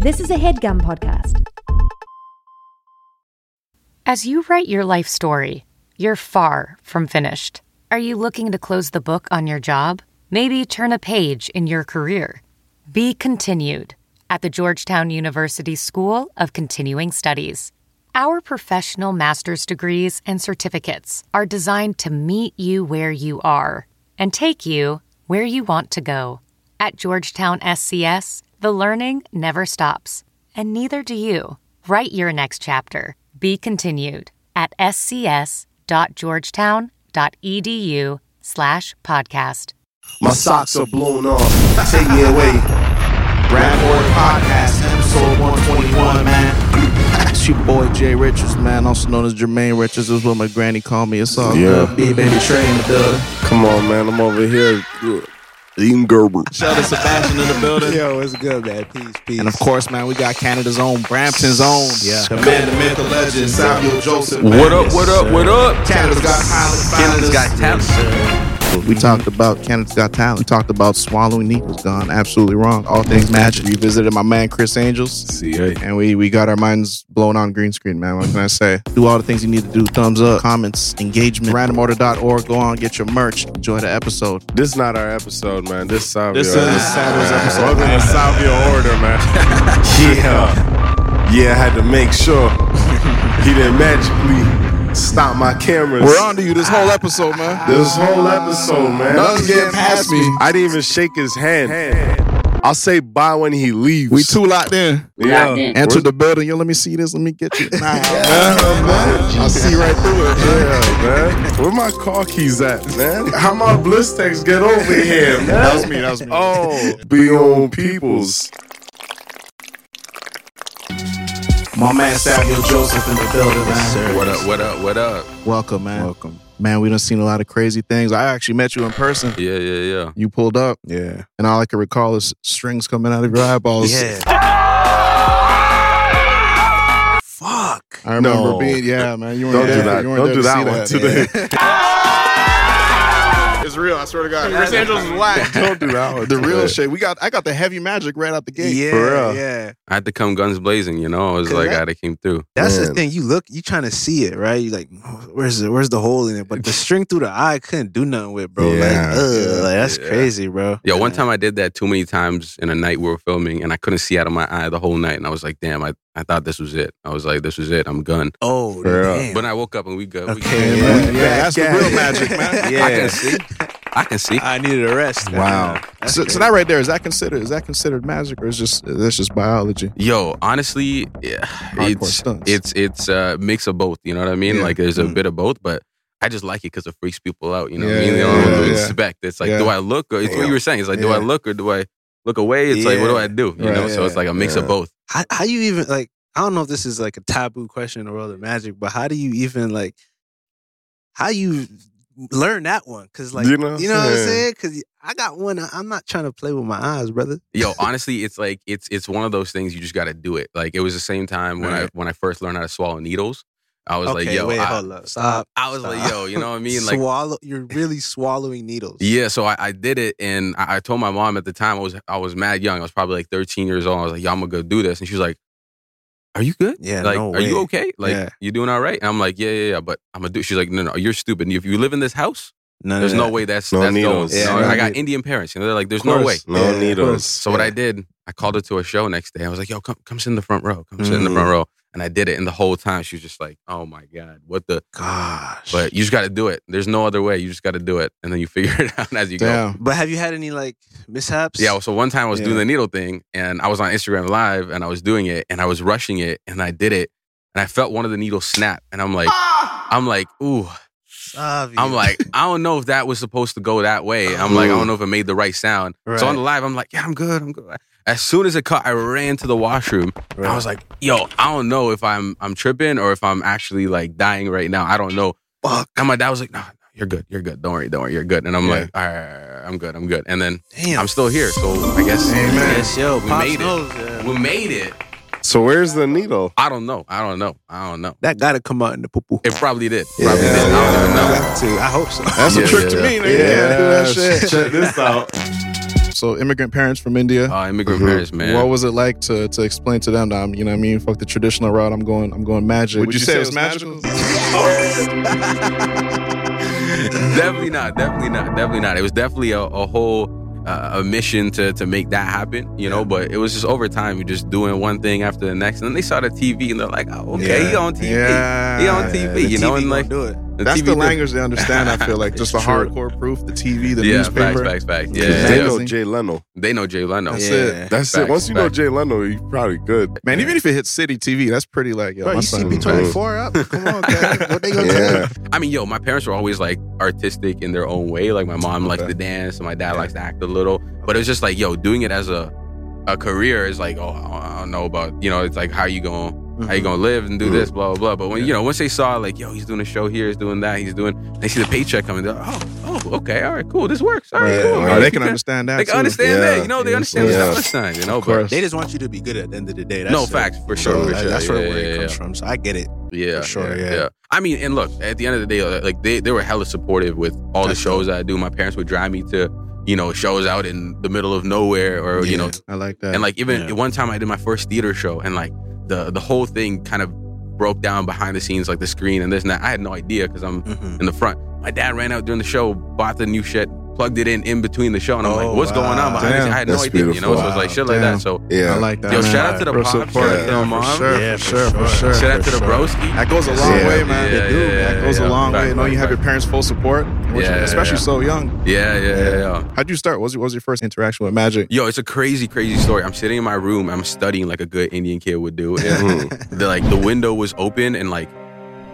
This is a headgum podcast. As you write your life story, you're far from finished. Are you looking to close the book on your job? Maybe turn a page in your career? Be continued at the Georgetown University School of Continuing Studies. Our professional master's degrees and certificates are designed to meet you where you are and take you where you want to go. At Georgetown SCS, the learning never stops, and neither do you. Write your next chapter. Be continued at scs.georgetown.edu slash podcast. My socks are blown off. Take me away. Brad Boy Podcast, episode 121, man. It's your boy Jay Richards, man, also known as Jermaine Richards. This is what my granny called me. It's all Yeah. good. Big baby Trey in the building. Come on, man. I'm over here uh, eating Gerber. Shout out to Sebastian in the building. Yo, it's good, man. Peace, peace. And of course, man, we got Canada's own, Brampton's own. Yeah. The man, the myth, the legend, Samuel Joseph. What up, what up, what up? Canada's got talent. Canada's got talent. We talked about Canada's Got Talent. We talked about swallowing needles gone absolutely wrong. All things magic. We visited my man Criss Angels. CA. And we, we got our minds blown on green screen, man. What can I say? Do all the things you need to do. Thumbs up, comments, engagement. Randomorder.org. Go on, get your merch. Enjoy the episode. This is not our episode, man. This is Salvio. This is Salvio's episode. Welcome to Salvio Order, man. yeah. Yeah, I had to make sure he didn't magically stop my cameras. We're on to you this whole episode, man. This whole episode, man. Nothing's getting past me. I didn't even shake his hand. I'll say bye when he leaves. We too locked in. yeah. Enter the building. Yo, let me see this. Let me get you. Nah, man. I see right through it. Yeah, man. Where my car keys at, man? How my Blistex get over here, man? That was me. That was me. Oh, be on peoples. My man, Samuel Joseph in the building, man. What up? What up? What up? Welcome, man. Welcome. Man, we done seen a lot of crazy things. I actually met you in person. Yeah, yeah, yeah. You pulled up, Yeah. and all I can recall is strings coming out of your eyeballs. Yeah. Fuck. I remember No. being, yeah, man. You weren't Don't there. do that. You weren't Don't there do to that see one today. It's real. I swear to God. Criss Angels is whack. Don't do that The real today. shit. We got. I got the heavy magic right out the gate. Yeah. For real. Yeah. I had to come guns blazing, you know. I was Cause like, that- I came through. That's the thing. You look, you trying to see it, right? You like, where's the where's the hole in it? But the string through the eye, I couldn't do nothing with, bro. Yeah, like, ugh, like that's yeah. crazy, bro. Yo, one time I did that too many times in a night we were filming, and I couldn't see out of my eye the whole night, and I was like, damn, I, I thought this was it. I was like, this was it. I'm gunned. Oh, For damn. But I woke up and we good. We Okay, good. Yeah, man. man. Yeah, that's the real magic, man. I yeah. can see. I can see. I needed a rest. Wow. So, so that right there is that considered is that considered magic or is just that's just biology? Yo, honestly, yeah, Hardcore it's stunts. it's it's a mix of both. You know what I mean? Yeah. Like there's a Mm. bit of both, but I just like it because it freaks people out. You know what I mean? They yeah, don't yeah, yeah. expect. It's like, Yeah. do I look? Or, it's what you were saying. It's like, do I look or do I look away? It's like, what do I do? You Right, know? So it's like a mix of both. how, how you even like I don't know if this is like a taboo question in the world of magic, but how do you even like how you learn that one? Cause like You you know know, what I'm what I'm saying? saying? Cause I got one. I- I'm not trying to play with my eyes, brother. Yo, honestly, it's like it's it's one of those things you just got to do it. Like it was the same time when I when I first learned how to swallow needles. I was okay, like, yo, wait, I, hold up, stop. I was like, yo, you know what I mean? Like swallow. You're really swallowing needles. Yeah, so I, I did it, and I, I told my mom at the time I was I was mad young. I was probably like 13 years old. I was like, "Yo, I'm gonna go do this," and she was like, "Are you good? Yeah, like, no are you okay? Like, Yeah. you doing all right?" And I'm like, "Yeah, yeah, yeah." But I'm gonna do. She's like, "No, no, you're stupid. If you live in this house, None there's of no way that's No that's needles. going." Yeah, no I got need- Indian parents. You know, they're like, "There's Of no way." No Yeah, needles. course. So what I did, I called her to a show next day. I was like, "Yo, come come sit in the front row. Come sit in the Mm. front row." And I did it, and the whole time she was just like, "Oh my god, what the." Gosh. But you just got to do it. There's no other way. You just got to do it, and then you figure it out as you go. But have you had any like mishaps? Yeah, so one time I was doing the needle thing and I was on Instagram live and I was doing it and I was rushing it and I did it and I felt one of the needles snap and I'm like ah! I'm like, ooh. Obvious. I'm like, I don't know if that was supposed to go that way. I'm like, I don't know if it made the right sound. So on the live, I'm like, yeah, I'm good, I'm good. As soon as it cut, I ran to the washroom. I was like, yo, I don't know if I'm I'm tripping or if I'm actually like dying right now. I don't know. Fuck. And my dad was like, no, no, you're good, you're good. Don't worry, don't worry, you're good. And I'm Yeah. like, all right, all right, all right, I'm good, I'm good. And then Damn. I'm still here. So I guess Yes, yo. We Pops made it. knows, yeah. we made it. So where's the needle? I don't know. I don't know. I don't know. That gotta come out in the poo poo. It probably did. Probably did. I don't even know. I hope so. That's Yeah, a trick yeah, to yeah. me, nigga. Yeah, do that shit. Check this out. So immigrant parents from India. Uh, immigrant Mhm. parents, man. What was it like to to explain to them that I'm, you know what I mean, fuck the traditional route, I'm going I'm going magic. Would you say it was magical? definitely not. Definitely not. Definitely not. It was definitely a, a whole uh, a mission to to make that happen, you know. But it was just over time, you're just doing one thing after the next, and then they saw the TV, and they're like, "Oh, okay, Yeah. he on TV, Yeah. he on TV," The you know, TV and gonna like do it. The That's TV the did- language they understand. I feel like just the true. hardcore proof, the TV, the yeah, newspaper. facts, facts, facts. Yeah, yeah, they know Jay Leno. they know Jay Leno. That's Yeah. it. That's Facts, it. Once you know. Jay Leno, you're probably good. Man, even if it hits City TV, that's pretty like yo. Bro, my you see B24 up? Come on, guys. What they gonna Yeah. do? I mean, yo, my parents were always like artistic in their own way. Like my mom likes to dance, and my dad likes to act a little. But it was just like, yo, doing it as a a career is like, oh, I don't know about, you know, it's like how you going how you gonna live and do this, blah blah blah. But when you know, once they saw like, yo, he's doing a show here, he's doing that, he's doing, they see the paycheck coming, they're like, oh, oh, okay, all right, cool, this works, all right, Right. cool. All right, they you can understand that. They can too. understand Yeah. that, you know, they Yeah, understand yeah. the dollar sign, you know. But. They just want you to be good at the end of the day. That's no it. facts for sure, So for that- sure. that's where, yeah, where yeah, it comes yeah. from. So I get it. Yeah, For sure, yeah, yeah. I mean, and look, at the end of the day, uh, like they, they were hella supportive with all That's the shows that I do. My parents would drive me to, you know, shows out in the middle of nowhere, or you know, I like that. and like even Yeah. one time I did my first theater show, and like the the whole thing kind of broke down behind the scenes, like the screen and this and that. I had no idea because I'm Mhm. in the front. My dad ran out during the show, bought the new shit, plugged it in in between the show, and I'm Oh, like, "What's going on wow. behind the? Damn. I had no That's idea, you know. beautiful. So it's like Wow. shit like Damn. that. So Yeah. I like that. yo, man. shout out to the Bro, pops, support. shout out to Yeah, the for mom, sure, Yeah, for for sure, for sure. sure. shout out to the sure. broski. That goes a long Yeah. way, man. Yeah, They do. yeah, that goes yeah, a long fact, way. Knowing you have your parents' full support, which- Yeah, yeah, especially yeah. so young. Yeah, yeah, yeah, yeah. How'd you start? What was your, what was your first interaction with magic? Yo, it's a crazy, crazy story. I'm sitting in my room. I'm studying like a good Indian kid would do. And the like the window was open and like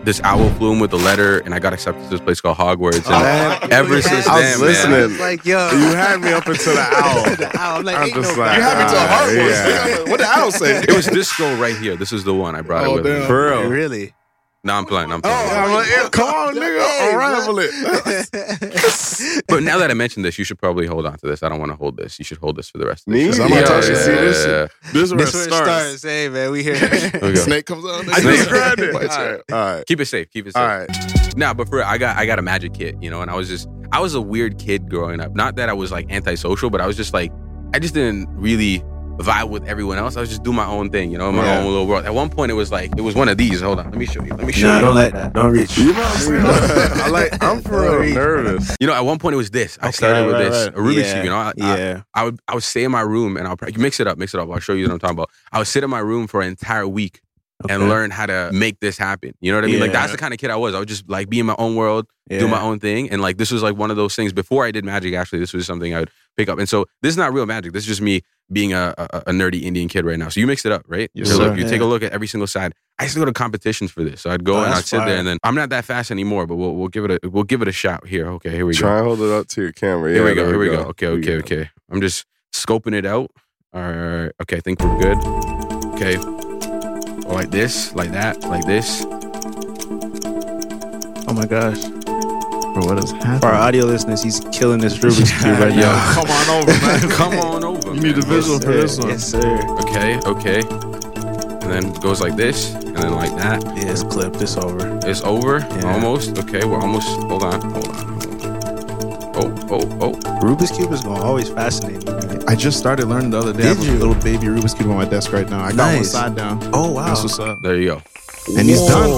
this owl flew in with a letter, and I got accepted to this place called Hogwarts. And oh, Man, ever since I was then, listening. man. It's like, yo. You had me up until the owl. the owl. I'm like, I'm just no like, You had me to a Hogwarts. yeah. What did Owl say? It was this girl right here. This is the one I brought Oh, it with me. damn. For real. Really? No, I'm playing. I'm Oh, playing. I'm like, yeah, come on, nigga, unravel it. but now that I mentioned this, you should probably hold on to this. I don't want to hold this. You should hold this for the rest of the Me? show. I'm not yeah, touching yeah, it. See, this yeah, shit- This is where This it where it starts. starts. Hey, man, we here. There we. Snake comes out. I Snake. just grabbed it. All Watch right, it. all right, Keep it safe. Keep it safe. all right. Nah, but for real, I got I got a magic kit, you know, and I was just I was a weird kid growing up. Not that I was like antisocial, but I was just like I just didn't really vibe with everyone else. I was just doing my own thing, you know, in my Yeah. own little world. At one point, it was like it was one of these. Hold on, let me show you. Let me show Nah, you. don't let that. Don't reach. You know what I'm? I like. I'm for real nervous. You know, at one point it was this. I Okay, started with right, this right. a Rubik's Yeah, cube. You know, I, I, Yeah. I would I would stay in my room and I'll mix it up, mix it up. I'll show you what I'm talking about. I would sit in my room for an entire week and learn how to make this happen. You know what I mean? Like that's the kind of kid I was. I would just like be in my own world, do my own thing, and like this was like one of those things. Before I did magic, actually, this was something I would pick up. And so this is not real magic. This is just me being a, a, a nerdy Indian kid right now. So you mix it up, right? Yes, so sir. look, you take a look at every single side. I used to go to competitions for this. So I'd go Oh, and I'd sit there, and then I'm not that fast anymore, but we'll we'll give it a we'll give it a shot here. Okay, here we go. Try and hold it up to your camera. Here we go. Here we go. Okay, okay, okay. I'm just scoping it out. All right. Okay, I think we're good. Okay. Like this, like that, like this. Oh my gosh. Bro, what is happening? For our audio listeners, he's killing this Rubik's Cube right Yo. now. Come on over, man. Come on over. You need a visual for this one. Yes, sir. Okay, okay. And then it goes like this, and then like that. Yeah, it's clipped. It's over. It's over. Yeah. Almost. Okay, we're almost. Hold on. Hold on. Oh, oh, oh. Rubik's Cube is going to always fascinate me. I just started learning the other day. I have Did a you? little baby Rubik's cube on my desk right now. I got one side down. Oh, wow. That's what's up. There you go. And he's done.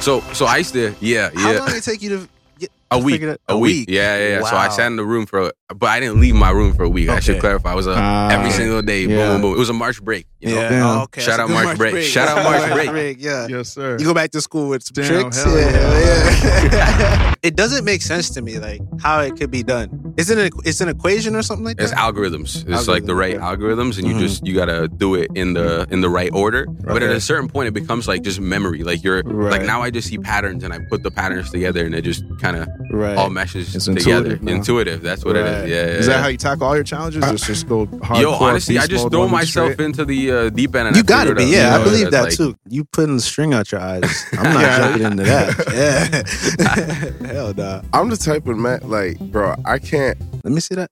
So, so I used to, yeah, How yeah. long did it take you to get A week, it- a, a week. week? Yeah, yeah, yeah. So I sat in the room for, but I didn't leave my room for a week. I should clarify. I was a, Ah. every single day. Yeah. Boom, boom, boom. It was a March break. You know? Yeah. Oh, okay. Shout out good March break. Shout out March good break. Yeah. Yes, sir. You go back to school with some Damn, tricks. hell Yeah, yeah. it doesn't make sense to me, like how it could be done. Is it an it's an equation or something like that. It's algorithms. It's like the right okay. algorithms, and you Mhm. just you gotta do it in the in the right order. But at a certain point, it becomes like just memory. Like you're like now I just see patterns, and I put the patterns together, and it just kind of right. all meshes It's together. intuitive. Intuitive. That's what it Right. is. Yeah. yeah, Is that how you tackle all your challenges? Just, just go hardcore. Yo, honestly, I just throw myself straight? into the uh, deep end. And you I got to be, out, yeah. you I believe It's that like- too. You putting the string out your eyes. I'm not Yeah. jumping into that. Yeah, hell nah. I'm the type of man, like, bro, I can't. Let me see that.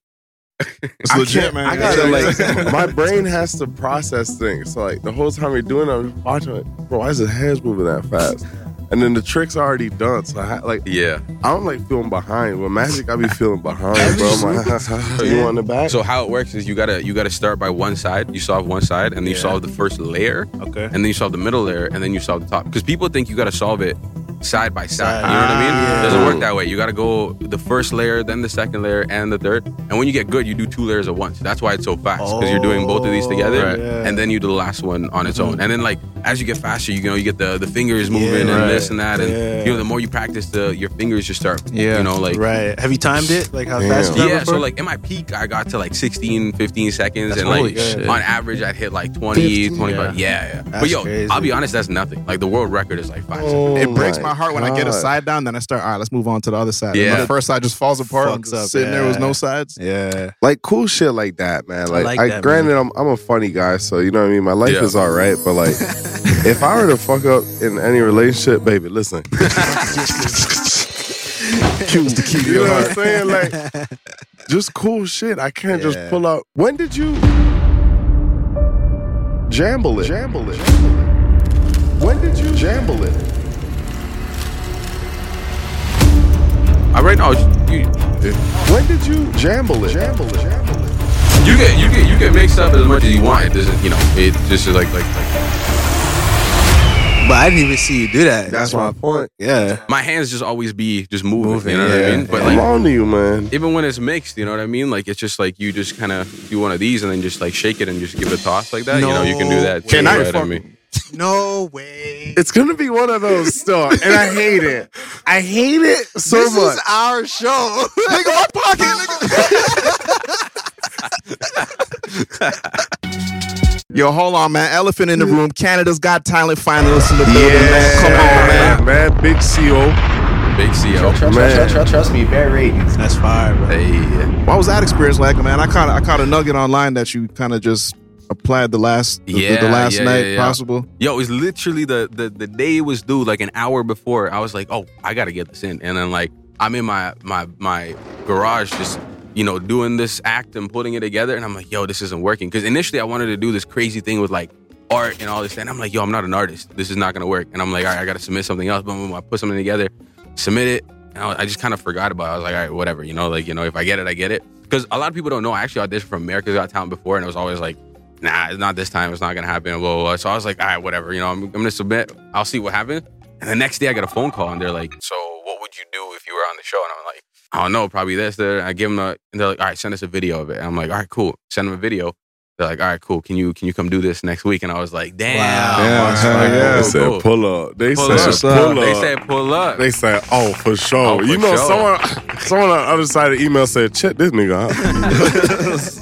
It's I legit, can't- man. I gotta like, my brain has to process things. So like, the whole time you're doing it, I'm just watching it. Bro, why is his hands moving that fast? And then the trick's already done. So I, like, Yeah. I don't like feeling behind. With magic, I be feeling behind, bro. I'm like, you want the back? So how it works is you gotta you gotta start by one side. You solve one side, and then you Yeah. solve the first layer, Okay. and then you solve the middle layer, and then you solve the top. Because people think you gotta solve it side by side. Side. You know what I mean? Ah, It doesn't work that way. You gotta go the first layer, then the second layer, and the third. And when you get good, you do two layers at once. That's why it's so fast because you're doing both of these together, Right. Mm-hmm. and then you do the last one on its own. And then like as you get faster, you know you get the the fingers moving Yeah, and right. this and that, and Yeah. you know the more you practice, the your fingers just start. Yeah. You know like. Right. Have you timed it? Like how Damn. fast you Yeah, got so like in my peak, I got to like 16, 15 seconds, That's and like shit. on average, I'd hit like 20, 15, 25. Yeah, yeah. But yo, crazy. I'll be honest, that's nothing. Like the world record is like five Oh seconds. It breaks my my heart when I get a side down, then I start, all right, let's move on to the other side. Yeah. And the first side just falls apart. Fucks up, sitting there with no sides. yeah. like cool shit like that, man. Like, like I, that, granted, I'm I'm a funny guy, so you know what I mean. My life Yeah. is all right, but like, if I were to fuck up in any relationship, baby, listen. Cues the key to You your know what. I'm saying? Like, just cool shit. I can't just pull up. When did you jamble it? Jamble it. When did you jamble it? Right now, you, When did you jamble it? Jamble it. Jamble it. you get you get you get mixed up as much as you want. It doesn't, you know, it just is like like, like But I didn't even see you do that. That's my point. Yeah. my hands just always be just moving. Moving, you know what yeah. I mean? But I'm like on to you, man. even when it's mixed, you know what I mean? Like it's just like you just kind of do one of these and then just like shake it and just give it a toss like that. you know, you can do that. No too, way. Now you're right? I fucking- mean, No way. It's gonna be one of those still, and I hate it. I hate it so this much. is our show. nigga, my pocket, nigga. Yo, hold on, man. Elephant in the room. Canada's Got Talent finalists in the building, man. Come on, man. man. Big CO. big CO. Trust, Man. trust, trust, trust me, bad ratings. That's fire, bro. Hey, What was that experience like, man? I caught I caught a nugget online that you kind of just applied the last the, the- the last yeah, night yeah, yeah. possible. Yo, it was literally the, the the day it was due, like an hour before. I was like, oh, I gotta get this in, and then like I'm in my my my garage, just you know, doing this act and putting it together, and I'm like, yo, this isn't working. Because initially I wanted to do this crazy thing with like art and all this, and I'm like, yo, I'm not an artist. This is not gonna work. And I'm like, all right, I gotta submit something else. Boom, I put something together, submit it, and I, I just kind of forgot about. it. I was like, all right, whatever, you know, like you know, if I get it, I get it. Because a lot of people don't know. I actually auditioned for America's Got Talent before, and it was always like nah, it's not this time. It's not gonna happen. Blah, blah, blah. So I was like, all right, whatever. You know, I'm, I'm gonna submit. I'll see what happens. And the next day, I got a phone call, and they're like, so what would you do if you were on the show? And I'm like, I don't know, probably this. There. I give them a, and they're like, all right, send us a video of it. And I'm like, all right, cool. Send them a video. They're like, all right, cool. Can you can you come do this next week? And I was like, damn. Wow. Yeah, That's yeah. They Cool, said pull up. They Pull said up. pull up. They said pull up. They said, oh, for sure. Oh, for you know, sure. someone someone on the other side of the email said, check this nigga out.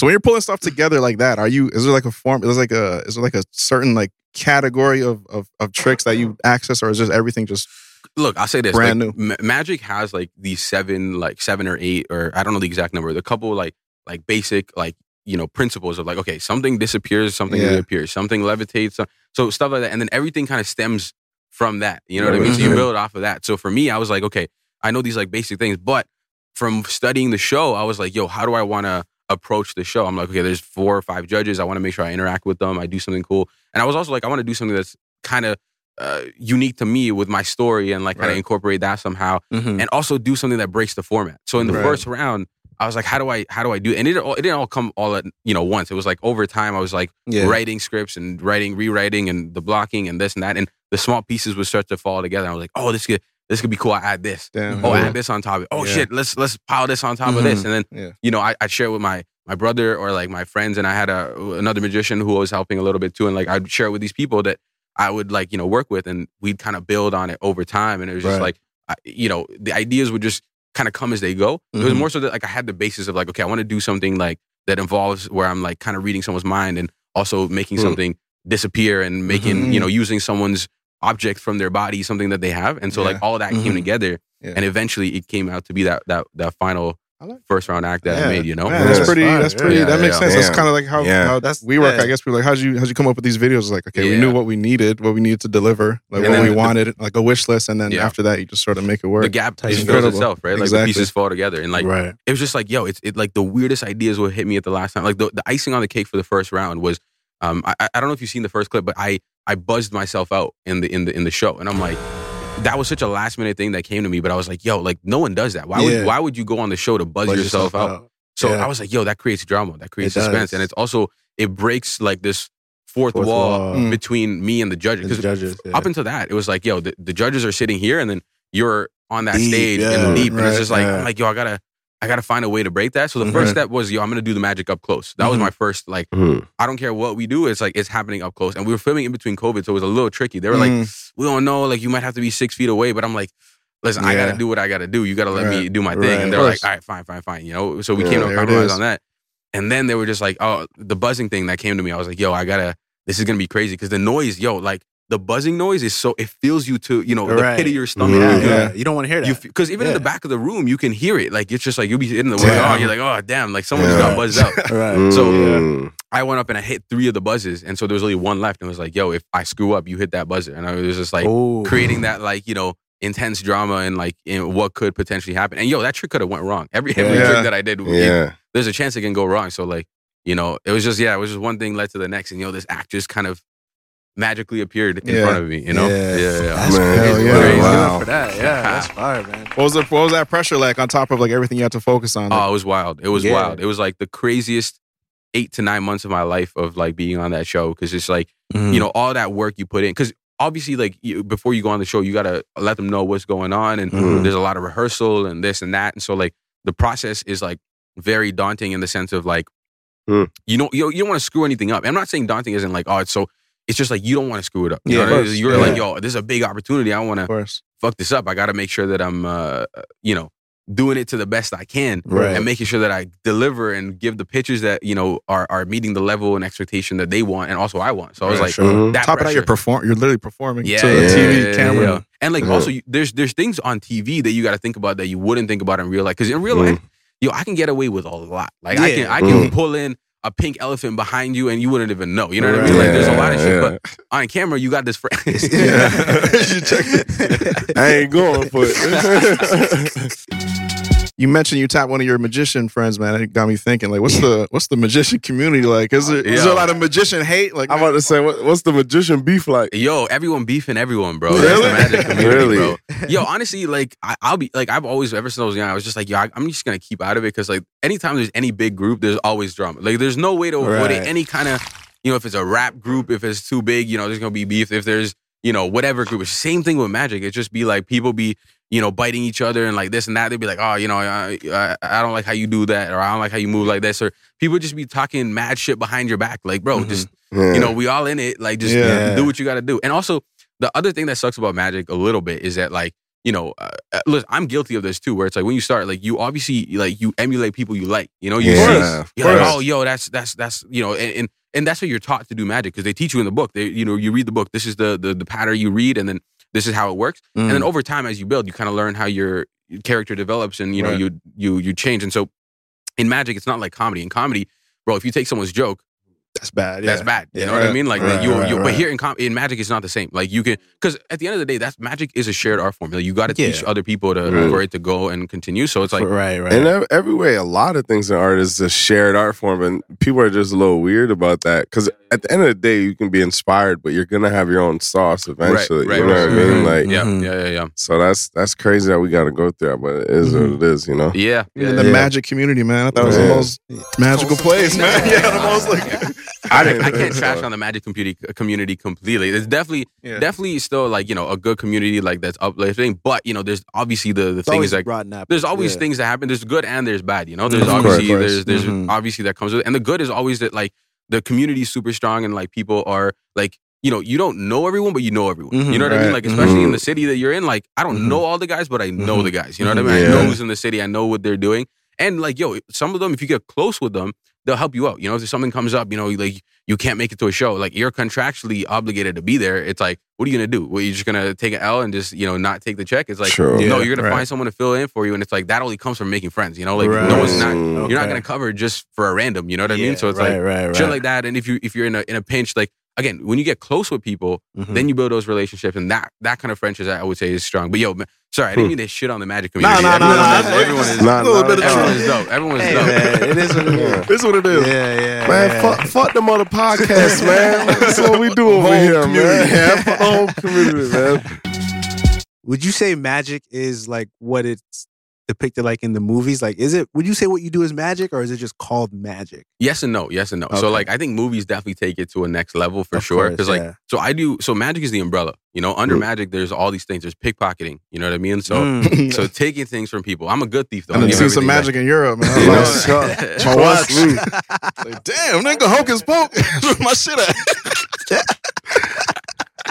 So when you're pulling stuff together like that, are you? Is there like a form? Is there like a? Is there like a certain like category of of, of tricks that you access, or is just everything just? Look, I'll say this: Brand like, Ma- Magic has like these seven, like seven or eight, or I don't know the exact number. The couple like like basic like you know principles of like okay, something disappears, something Yeah. reappears, something levitates, so, so stuff like that, and then everything kind of stems from that. You know what I mean? So you Mhm. build off of that. So for me, I was like, okay, I know these like basic things, but from studying the show, I was like, yo, how do I want to approach the show? I'm like, okay, there's four or five judges. I want to make sure I interact with them. I do something cool, and I was also like, I want to do something that's kind of uh, unique to me with my story and like kind of Right. incorporate that somehow Mhm. and also do something that breaks the format. So in the Right. first round, I was like, how do I how do I do? It? And it all, it didn't all come all at you know once. It was like over time. I was like Yeah. writing scripts and writing, rewriting, and the blocking and this and that, and the small pieces would start to fall together. I was like, oh, this could this could be cool. I add this. Damn. Oh, Mhm. add this on top of it. Oh Yeah. shit, let's let's pile this on top of this, Mhm. and then Yeah. you know I I share it with my my brother or like my friends, and I had a another magician who was helping a little bit too, and like I'd share it with these people that I would like you know work with, and we'd kind of build on it over time, and it was just Right. like I, you know the ideas would just kind of come as they go. It was Mhm. more so that like I had the basis of like okay, I want to do something like that involves where I'm like kind of reading someone's mind and also making Hmm. something disappear and making you know using someone's object from their body something that they have and so like Yeah. all that came Mhm. together Yeah. and eventually it came out to be that that that final I like- first round act that I made you know Man, that's Yeah. pretty. Fine, That's yeah. pretty. Yeah, that makes yeah. sense. That's kind of like how, Yeah. how That's- we work. yeah. I guess we're like how'd you how'd you come up with these videos? Like okay, we knew what we needed, what we needed to deliver, like And what then we the- wanted, like a wish list, and then Yeah. after that, you just sort of make it work. the gap It's just fills itself right like Exactly. the pieces fall together and like right. it was just like yo it's it like the weirdest ideas would hit me at the last time like the, the icing on the cake for the first round was Um, I, I don't know if you've seen the first clip, but I I buzzed myself out in the in the in the show, and I'm like, that was such a last minute thing that came to me. But I was like, yo, like no one does that. Why Yeah. would why would you go on the show to buzz, Buzz yourself, out? So Yeah. I was like, yo, that creates drama, that creates It suspense, does. and it's also it breaks like this fourth, Fourth wall, wall. Mm. between me and the judges. The 'Cause judges, yeah. up until that, it was like, yo, the, the judges are sitting here, and then you're on that Deep, stage and deep, and it's just like. I'm like, yo, I gotta. I gotta find a way to break that. So the Mhm. first step was, yo, I'm gonna do the magic up close. That was Mhm. my first, like, Mhm. I don't care what we do. It's like it's happening up close. And we were filming in between COVID, so it was a little tricky. They were like, Mm. we don't know, like you might have to be six feet away. But I'm like, listen, I gotta do what I gotta do. You gotta let me do my thing. right. And they're like, all right, fine, fine, fine. You know, so we Yeah, came to a compromise on that. And then they were just like, oh, the buzzing thing that came to me. I was like, yo, I gotta. This is gonna be crazy because the noise, yo, like the buzzing noise is so it fills you to you know the pit of your stomach. Yeah. You yeah. You don't want to hear that. because even in the back of the room, you can hear it. Like it's just like you'll be in the way. Oh, you're like, oh damn, like someone Yeah. just got buzzed out. right. So, Mm. I went up and I hit three of the buzzes, and so there was only one left. And it was like, yo, if I screw up, you hit that buzzer, and I was just like Ooh. creating that like you know intense drama and like in what could potentially happen. And yo, that trick could have went wrong. Every every Yeah. trick that I did, it- Yeah. there's a chance it can go wrong. So like you know, it was just yeah, it was just one thing led to the next, and you know, this act just kind of magically appeared in Yeah. front of me. You know, Yeah. yeah, yeah. That's Man, crazy. yeah. Crazy. Wow. For that. Yeah, that's fire, man. What was the what was that pressure like on top of like everything you had to focus on? Oh, it was wild. It was Yeah. wild. It was like the craziest eight to nine months of my life of like being on that show because it's like Mm. you know all that work you put in because obviously like you, before you go on the show you gotta let them know what's going on and Mhm. there's a lot of rehearsal and this and that and so like the process is like very daunting in the sense of like Mm. you know you, you don't want to screw anything up i'm not saying daunting isn't like oh it's so it's just like you don't want to screw it up You yeah, know what I mean? you're Yeah. like yo this is a big opportunity i want to fuck this up i gotta make sure that i'm uh you know doing it to the best i can Right. and making sure that I deliver and give the pitches that you know are are meeting the level and expectation that they want and also I want. So I was Right, like, sure. Mhm. that Top of that, you're perform. You're literally performing yeah, to the TV yeah, camera. yeah. and like also you, there's there's things on TV that you got to think about that you wouldn't think about in real life because in real life, yo, I can get away with a lot. Like I can I can Mhm. pull in a pink elephant behind you and you wouldn't even know. You know what I mean? Like there's a lot of shit, Yeah, but on camera you got this. Fr- Yeah. You check- I ain't going for it. You mentioned you tapped one of your magician friends, man. It got me thinking, like, what's the what's the magician community like? Is it is Yeah. there a lot of magician hate? Like, I'm about to say, what, what's the magician beef like? Yo, everyone beefing everyone, bro. That's Really? the magic community, Really? bro. Yo, honestly, like I, I'll be like I've always ever since I was young, I was just like, yo, I, I'm just gonna keep out of it because like anytime there's any big group, there's always drama. Like there's no way to avoid it. Any kind of, you know, if it's a rap group, if it's too big, you know, there's gonna be beef. If there's you know whatever group, it's the same thing with magic. It just be like people be you know biting each other and like this and that. They'd be like, oh, you know, I, I, I don't like how you do that, or I don't like how you move like this, or people just be talking mad shit behind your back. Like, bro, Mhm. just Yeah. you know, we all in it. Like, just Yeah. do what you got to do. And also, the other thing that sucks about Magic a little bit is that, like, you know, uh, uh, listen, I'm guilty of this too. Where it's like when you start, like, you obviously like you emulate people you like. You know, you Yeah, see, you're like, oh, yo, that's that's that's you know, and. and and that's what you're taught to do magic because they teach you in the book. They, you know, you read the book. This is the the, the pattern you read, and then this is how it works. Mm. And then over time, as you build, you kind of learn how your character develops, and you know, Right. you you you change. And so, in magic, it's not like comedy. In comedy, bro, if you take someone's joke That's bad. that's bad. You Yeah. know what I mean? Like Right, you, right, but here in com- in magic, it's not the same. Like you can because at the end of the day, that's magic is a shared art formula. You got to teach Yeah. other people to Right. for it to go and continue. So it's like right, right. And every way, a lot of things in art is a shared art form, and people are just a little weird about that. Because at the end of the day, you can be inspired, but you're gonna have your own sauce eventually. right, you know right, what I mean? right. Like, yeah, Mhm. yeah, yeah, yeah, so that's that's crazy that we got to go through that, but it is what it is, you know. yeah. in yeah, the yeah. magic community, man. I thought it was the most magical place, man. Yeah, the most like. I, I can't trash on the magic community community completely. It's definitely Yeah. definitely still like you know a good community like that's uplifting. But you know, there's obviously the the It's thing is like there's always Yeah. things that happen. There's good and there's bad. You know, there's Mhm. Of obviously there's there's Mhm. obviously that comes with, it. and the good is always that like the community is super strong and like people are like you know you don't know everyone but you know everyone. Mhm. You know what I mean? Like especially in Mhm. the city that you're in. Like I don't Mhm. know all the guys, but I know Mhm. the guys. You know what I Mhm. mean? I know who's in the city. I know what they're doing. And like yo, some of them if you get close with them. They'll help you out. You know, if something comes up, you know, like you can't make it to a show, like you're contractually obligated to be there. It's like, what are you gonna do? Well, you're just gonna take an L and just, you know, not take the check. It's like, True. no, Yeah, you're gonna right. find someone to fill in for you, and it's like that only comes from making friends. You know, like no one's not. Mm. You're not gonna cover just for a random. You know what I Yeah, mean? So it's right, like right, right. shit like that. And if you if you're in a in a pinch, like again, when you get close with people, Mhm. then you build those relationships, and that that kind of friendship I would say is strong. But yo, man, sorry, I didn't mean to shit on the magic community. nah, nah, everyone, nah, is, nah. everyone is Nah, nah, bit of nah. everyone is dope. Everyone is Hey, dope. man, it is what it is. This is what it is. Yeah, yeah. Man, yeah. fuck, fuck them other podcasts, man. That's what we do over Whole here, community. man. Yeah, fuck the whole community, man. Would you say magic is like what it's depicted like in the movies? Like, is it? Would you say what you do is magic, or is it just called magic? Yes and no. Yes and no. Okay. So like I think movies definitely take it to a next level for Of sure. course, Because like yeah. so I do so magic is the umbrella. You know, under Mm. magic there's all these things. There's pickpocketing. You know what I mean? So Mm. so taking things from people. I'm a good thief though. I I done seen some everything magic in Europe, man. You know? Like, Trust- my watch. Like, damn, nigga, hocus pocus. Where my shit at?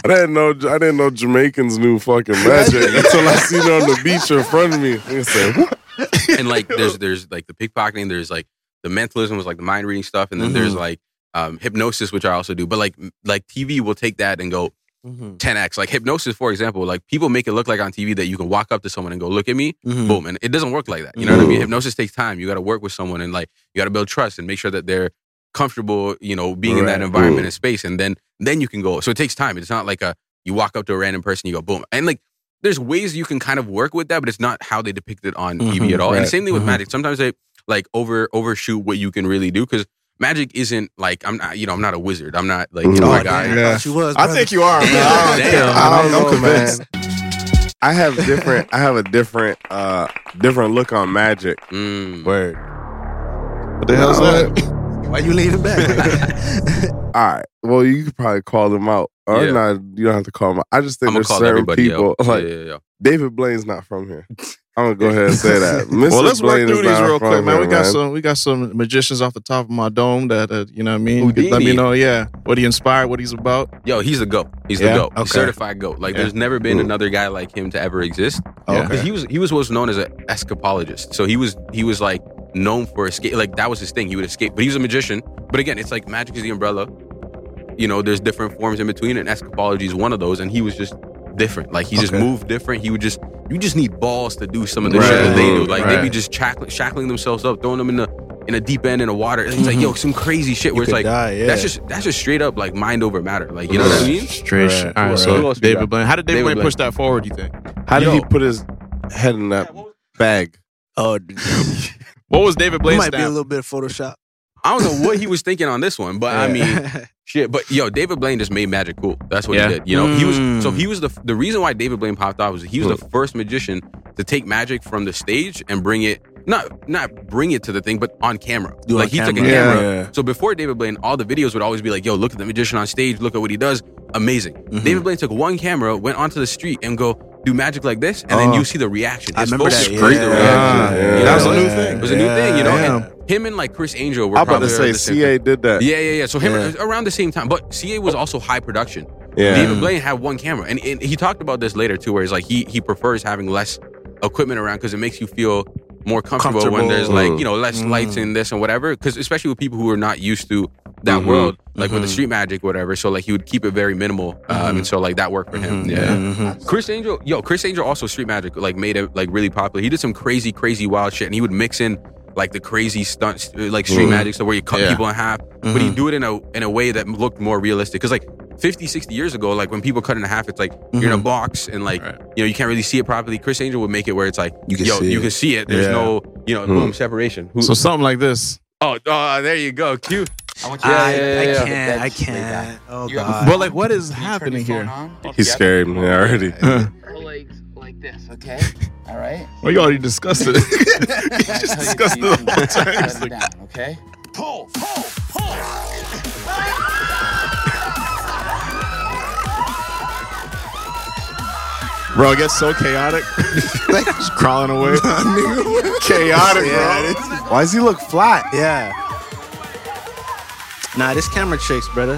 I didn't know. I didn't know Jamaicans knew fucking magic until I seen it on the beach in front of me. Nigga said, and like there's there's like the pickpocketing, there's like the mentalism was like the mind reading stuff, and then Mhm. there's like um, hypnosis, which I also do. But like like TV will take that and go Mhm. 10x. Like hypnosis, for example, like people make it look like on TV that you can walk up to someone and go, "Look at me," Mhm. boom, and it doesn't work like that. You know what I mean? Mhm. Hypnosis takes time. You got to work with someone and like you got to build trust and make sure that they're comfortable. You know, being in that environment Mhm. and space, and then then you can go. So it takes time. It's not like a you walk up to a random person, you go boom, and like. There's ways you can kind of work with that, but it's not how they depict it on TV Mhm, at all. And right. same thing with Mhm. magic. Sometimes they like over overshoot what you can really do because magic isn't like I'm not you know I'm not a wizard. I'm not like you know Mhm. a guy. Yeah. I thought you was, I think you are, man. I don't Damn. care. I I'm, don't I'm know, convinced. man. I have different. I have a different, uh, different look on magic. Mm. Word. What the hell's that? Why you leaning back? All right. Well, you could probably call them out, or Yeah. not. You don't have to call them out. I just think I'm there's certain people out. like yeah, yeah, yeah. David Blaine's not from here. I'm gonna go ahead and say that. Mr. Well, let's work through these real quick, man. here, We got some, we got some magicians off the top of my dome that, uh, you know, what I mean, You let me know, yeah, what he inspired, what he's about. Yo, he's a goat. He's Yeah? the goat. Okay. He's certified goat. Like Yeah. there's never been Mm. another guy like him to ever exist. Yeah. Because he was he was what's known as an escapologist. So he was he was like known for escape. Like that was his thing. He would escape, but he was a magician. But again, it's like magic is the umbrella. You know, there's different forms in between, and escapology is one of those. And he was just different. Like he just moved different. He would just you just need balls to do some of the Right. shit that they do. Like they'd be just shackling, shackling themselves up, throwing them in the in a deep end in the water. It's like yo, some crazy shit where it's like die, yeah. that's just that's just straight up like mind over matter. Like you know what I mean? Straight. Right. All right, Who so else David? Blaine. How did David, David Blaine Blaine. push that forward, you think? How did Yo. he put his head in that bag? oh, What was David it Blaine's might be a little bit of Photoshop. I don't know what he was thinking on this one, but I mean, shit. But yo, David Blaine just made magic cool. That's what Yeah. he did. You know, he was Mm. so he was the the reason why David Blaine popped off was he was the first magician to take magic from the stage and bring it not not bring it to the thing, but on camera. Do like on he took a camera. camera. Yeah. So before David Blaine, all the videos would always be like, "Yo, look at the magician on stage. Look at what he does. Amazing." Mhm. David Blaine took one camera, went onto the street, and go do magic like this, and then Oh. you see the reaction. I His remember focus that. created Yeah. the reaction. Ah, yeah. That was a so new it thing. was a new thing, you know. Damn. And him and like Criss Angel were I'm about to probably say the same CA did that. yeah, yeah, yeah. So him Yeah. around the same time, but CA was also high production. Yeah. David Blaine had one camera, and, and he talked about this later too, where he's like he he prefers having less equipment around because it makes you feel more comfortable, when there's like Mm. you know less Mm. lights in this and whatever. Because especially with people who are not used to that Mhm. world, like with the Mhm. street magic, whatever. So like he would keep it very minimal, um, Mhm. and so like that worked for him. Mhm. Yeah. Mhm. Criss Angel, yo, Criss Angel also street magic like made it like really popular. He did some crazy, crazy wild shit, and he would mix in like the crazy stunts, uh, like street magic, so where you cut Yeah. people in half, but he'd do it in a in a way that looked more realistic. Because like 50, 60 years ago, like when people cut in half, it's like you're in a box and like Right. you know you can't really see it properly. Criss Angel would make it where it's like You can yo, see you it. can see it. There's Yeah. no you know Hmm. boom separation. Who, So something like this. oh, oh, there you go, cute. I want Yeah, I, yeah, yeah, I can't. I can't. Oh You have a god. But like, what is Can happening here? He's scared me already. Your like this, okay? All right. Well, you already discussed it. you just discussed it the whole time. It's like- down, okay? Pull, pull, pull. Bro, it gets so chaotic. like just crawling away. chaotic, Yeah, bro. Why does he look flat? Yeah. Nah, this camera tricks, brother.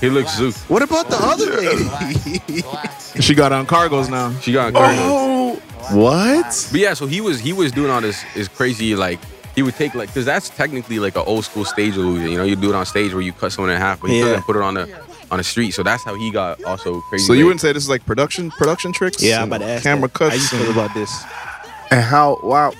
He looks Zook. What about the other lady? Relax, relax. She got on cargos now. She got cargo. Oh, what? But yeah, so he was he was doing all this is crazy like he would take like because that's technically like an old school stage illusion. You know, you do it on stage where you cut someone in half, but he Yeah. doesn't put it on the on the street. So that's how he got also crazy. So you late. wouldn't say this is like production production tricks? yeah, I'm about to ask. camera that. How you cuts. feel and- about this? And how? Wow.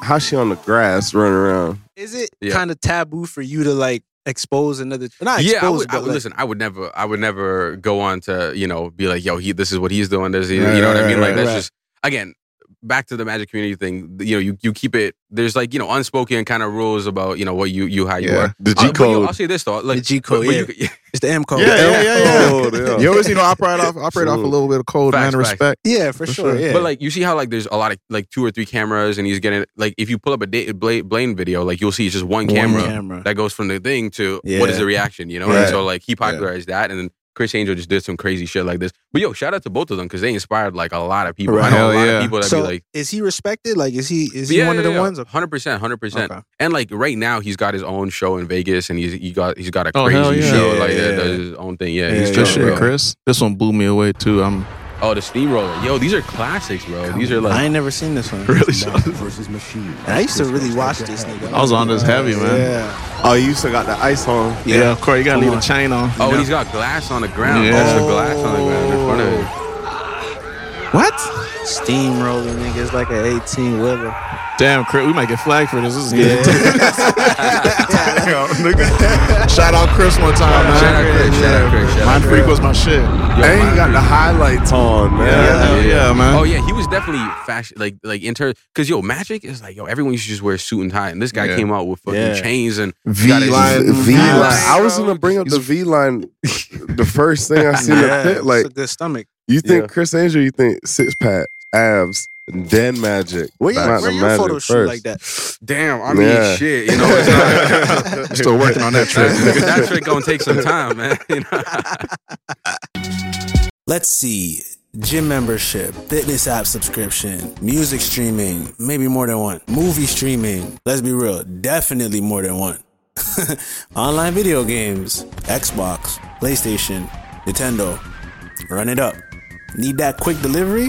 How's she on the grass running around? Is it Yeah. kind of taboo for you to like expose another. Not yeah, I expose, would, I would like, listen. I would never, I would never go on to you know be like, yo, he, this is what he's doing. This, you Right, know what I right, mean? Like right, that's right. just again back to the magic community thing. You know, you you keep it. There's like you know unspoken kind of rules about you know what you you how you Yeah. are. The Uh, G but yo. I'll say this though, like The G code, but- but yeah. you could- it's the M code. Yeah, yeah, yeah, yeah. Oh, yeah. You always need to operate off operate off a little bit of code, Facts, man. facts. Respect. Yeah, for, For sure. sure. Yeah, But like you see how like there's a lot of like two or three cameras and he's getting like if you pull up a da- Bla- Blaine video like you'll see it's just one One camera, camera. that goes from the thing to what Yeah. is the reaction you know Right. and so like he popularized that and then Criss Angel just did some crazy shit like this but yo shout out to both of them because they inspired like a lot of people I know Hell a lot yeah. of people that so be like is he respected? Like, is he is he one of the ones? hundred percent hundred percent and like right now he's got his own show in Vegas and he's he got he's got a Oh, crazy hell yeah. show Yeah, like that yeah. does his own thing yeah, Yeah, he's yeah, Good chilling, shit. Chris. This one blew me away too. I'm oh the steamroller yo these are classics bro these are like I ain't never seen this one. really shocked. And I used to really watch this nigga. I was on this heavy, man. Yeah. Oh, you still got the ice on. Yeah, of course you gotta Come leave on. the chain on. Oh, and he's got glass on the ground. Yeah. Extra glass on the ground in front of him. What? Steamroller niggas like an 18 wheeler. Damn, Chris, we might get flagged for this. This is good. Yeah. Shout out Chris one time, man. Shout out Chris, shout out Chris, shout Mind Chris. Freak was my shit. Yo, and he got the highlights on, man. Yeah, hell yeah, man. Oh yeah, he was definitely fashion, like like in terms, because yo, Magic is like yo, everyone used to just wear a suit and tie, and this guy Yeah. came out with fucking Yeah. chains and V line. V line. I was gonna bring up the V line. The first thing I seen yeah, the pit, like it's a good stomach. you think Yeah. Criss Angel, you think six pack, abs, then Magic. Where your, Not where the your Magic photo shoot first. like that? Damn, I mean Yeah. shit, you know, it's not, Still working on that trick. that, that trick gonna take some time, man. You know? Let's see. Gym membership, fitness app subscription, music streaming, maybe more than one. Movie streaming, let's be real, definitely more than one. Online video games, Xbox, PlayStation, Nintendo. Run it up. Need that quick delivery?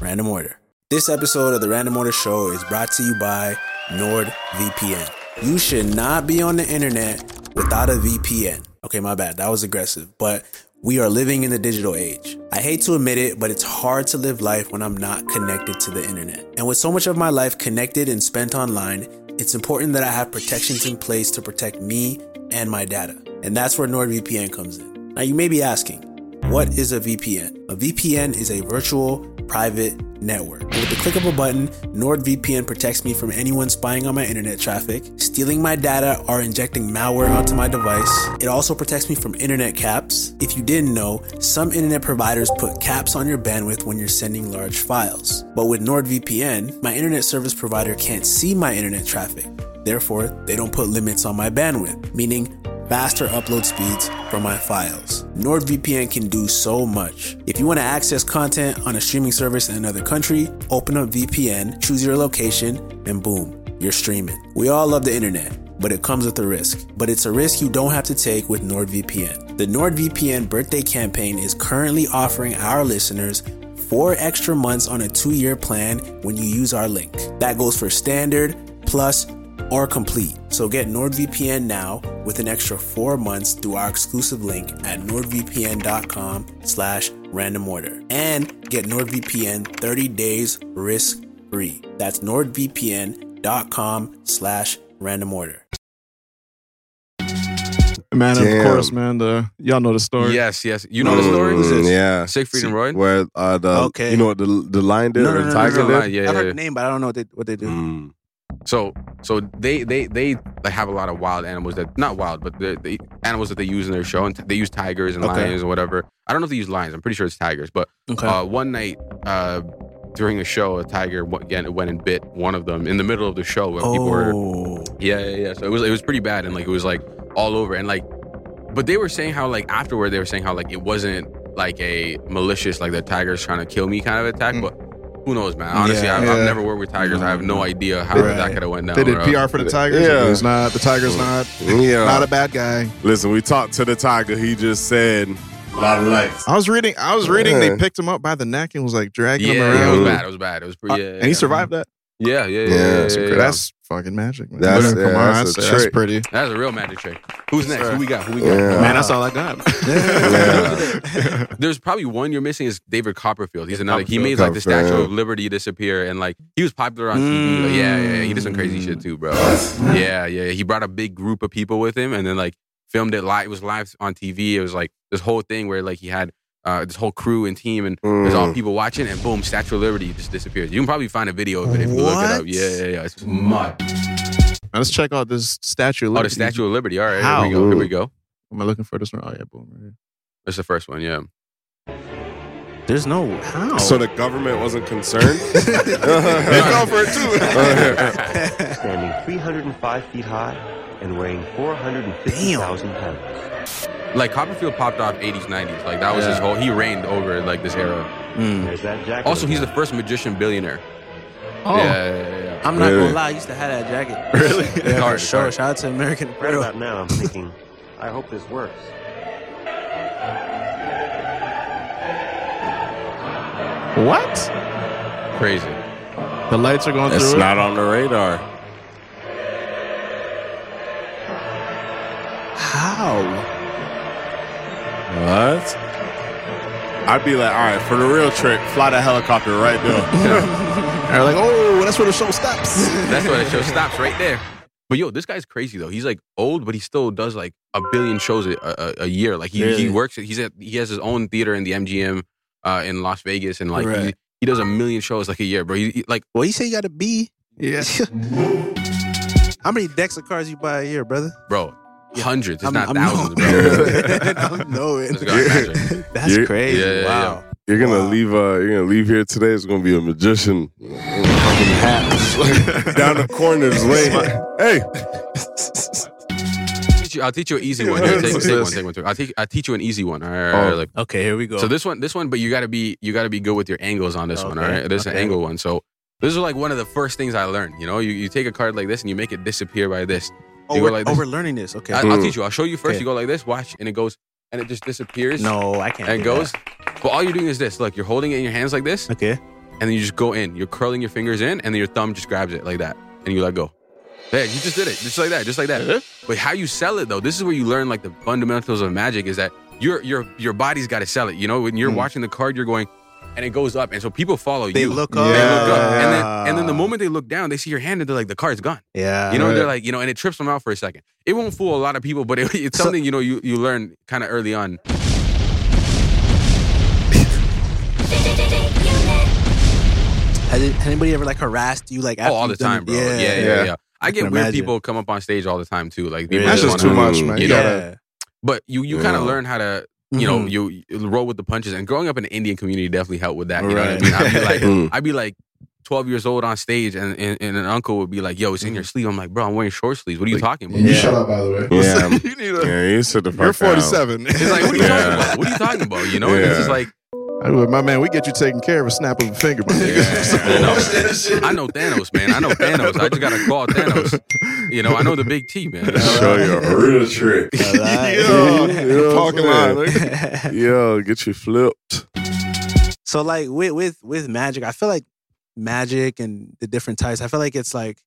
random order. This episode of the Random Order Show is brought to you by NordVPN. You should not be on the internet without a VPN. Okay, my bad. That was aggressive, but we are living in the digital age. I hate to admit it, but it's hard to live life when I'm not connected to the internet. And with so much of my life connected and spent online, it's important that I have protections in place to protect me and my data. And that's where NordVPN comes in. Now, you may be asking, what is a VPN? A VPN is a virtual private network. With the click of a button, NordVPN protects me from anyone spying on my internet traffic, stealing my data, or injecting malware onto my device. It also protects me from internet caps. If you didn't know, some internet providers put caps on your bandwidth when you're sending large files. But with NordVPN, my internet service provider can't see my internet traffic. Therefore, they don't put limits on my bandwidth, meaning faster upload speeds for my files. NordVPN can do so much. If you want to access content on a streaming service in another country, open up VPN, choose your location, and boom, you're streaming. We all love the internet, but it comes with a risk. But it's a risk you don't have to take with NordVPN. The NordVPN birthday campaign is currently offering our listeners four extra months on a two year plan when you use our link. That goes for standard, plus, or complete. So get NordVPN now with an extra four months through our exclusive link at nordvpn.com slash random order. And get NordVPN 30 days risk free. That's nordvpn.com slash random order. Man, of course, man. The y'all know the story. yes, yes. You know the story? Who's this? Mm, Yeah. Siegfried and Roy? Where uh, the Okay. you know what the the lion did No, or no, the no, tiger no, no, did? no, yeah, I've yeah, heard yeah. the name, but I don't know what they, what they do. Mm. So so they they they like have a lot of wild animals that not wild, but the, the animals that they use in their show, and t- they use tigers and Okay. lions and whatever. I don't know if they use lions. I'm pretty sure it's tigers. But Okay. uh, one night, uh, during a show, a tiger again went and bit one of them in the middle of the show when people were Oh, yeah, yeah, yeah. So it was it was pretty bad, and like it was like all over, and like, but they were saying how like afterward they were saying how like it wasn't like a malicious like the tigers trying to kill me kind of attack, Mm. but who knows, man? Honestly, Yeah. I've, I've Yeah. never worked with tigers. I have no idea how Right. that could have went down. They did bro. PR for the Tigers. Yeah. It's not the Tigers. Not Yeah. not a bad guy. Listen, we talked to the tiger. He just said a lot of lights. I was reading. I was reading. Yeah. They picked him up by the neck and was like dragging Yeah, him yeah, around. it was bad. It was bad. It was pretty. Uh, and he survived that. Yeah, yeah, yeah. Yeah, yeah, that's yeah, That's, yeah. that's fucking magic, man. That's- Come yeah, on, that's that's, that's pretty. That's a real magic trick. Who's next? Who we got? Who we got? Yeah. Man, that's all I got. Yeah. There's probably one you're missing is David Copperfield. He's another. He made like the Statue Copperfield. of Liberty disappear, and like he was popular on TV. Like, yeah, yeah, yeah. He did some crazy shit mm. too, bro. Yeah, yeah. He brought a big group of people with him, and then like filmed it live. It was live on TV. It was like this whole thing where like he had uh, this whole crew and team, and there's all Mm. people watching, and boom, Statue of Liberty just disappears. You can probably find a video of it if you look it up. Yeah, yeah, yeah. It's mud. Now let's check out this statue. of Liberty. Oh, the Statue of Liberty. All right, How? here we go. Here we go. Am I looking for this one? Oh yeah, boom. Right here. That's the first one. Yeah. There's no how. So the government wasn't concerned. They fell for it too. standing 305 feet high and weighing 450,000 pounds. Like Copperfield popped off 80s, 90s. Like that was his whole. He reigned over like this era. Mm. There's that jacket. Also, he's the first magician billionaire. Oh. Yeah, yeah, yeah, yeah. I'm not Really? gonna lie, I used to have that jacket. Really? Yeah, for sure. Shout out to American Right Apparel. about now, I'm thinking, I hope this works. What? Crazy. The lights are going it's through. it? not on the radar. How? What? I'd be like, all right, for the real trick, fly the helicopter right there. They're like, oh, that's where the show stops. That's where the show stops right there. But yo, this guy's crazy though. He's like old, but he still does like a billion shows a, a, a year. Like he, he works. He's at he has his own theater in the MGM uh, in Las Vegas, and like he, Right. he does a million shows like a year, bro. He, he- like Well, you say you got a B. yeah. How many decks of cards you buy a year, brother? bro, hundreds, if I'm- not I'm thousands, knowing. bro. I'm knowing. This guy's magic. That's Yeah. crazy. Yeah, yeah, wow. You're gonna Wow. leave. Uh, you're gonna leave here today. It's gonna be a magician fucking hat down the corner. Just waiting. Hey, Teach you- I'll teach you an easy one. Here, take, take one, take one. Take one. I'll, teach, I'll teach you an easy one. All right, all right, Oh. like, Okay, here we go. So this one, this one, but you gotta be, you gotta be good with your angles on this one. All Okay, right, this is an angle one. So this is like one of the first things I learned. You know, you, you take a card like this and you make it disappear by this. oh, you we're, like oh, we're learning this. Okay. I, I'll teach you. I'll show you first. Okay. You go like this. Watch, and it goes, and it just disappears. no, I can't. and it do goes. But all you're doing is this. Look, you're holding it in your hands like this. Okay. and then you just go in. You're curling your fingers in, and then your thumb just grabs it like that, and you let go. There, you just did it, just like that, just like that. But how you sell it though, this is where you learn like the fundamentals of magic. Is that your your your body's got to sell it. You know, when you're hmm. watching the card, you're going, and it goes up, and so people follow They you. look They up. look up, and then and then the moment they look down, they see your hand, and they're like, the card's gone. Yeah. You know, Right. they're like, you know, and it trips them out for a second. It won't fool a lot of people, but it, it's So- something you know you you learn kind of early on. Has, anybody ever like harassed you like? Oh, all the you've done time, it? bro. Yeah, yeah, yeah. Yeah. I get weird imagine. people come up on stage all the time too. Like people That's just just too wanna- much, man. You You know, gotta. but you you kind of Yeah. learn how to you know Mhm. you, you roll with the punches. And growing up in the Indian community definitely helped with that. You know what I mean? I'd be like, Mm. I'd be like. 12 years old on stage and, and, and an uncle would be like, yo, it's in your sleeve. I'm like, bro, I'm wearing short sleeves. What are you talking about? You Yeah. shut up, by the way. Yeah. you need a, yeah, you sit the fuck You're out. 47. It's like, what are you Yeah. talking about? What are you talking about? You know? And it's just like, I would- my man, we get you taken care of a snap of a finger, my nigga. I know Thanos, man. I know Thanos. I just gotta call Thanos. You know, I know the big T, man. Show you a real trick. Yo, You know what parking lot. Yo, get you flipped. so like with with with magic, I feel like magic and the different types. I feel like it's like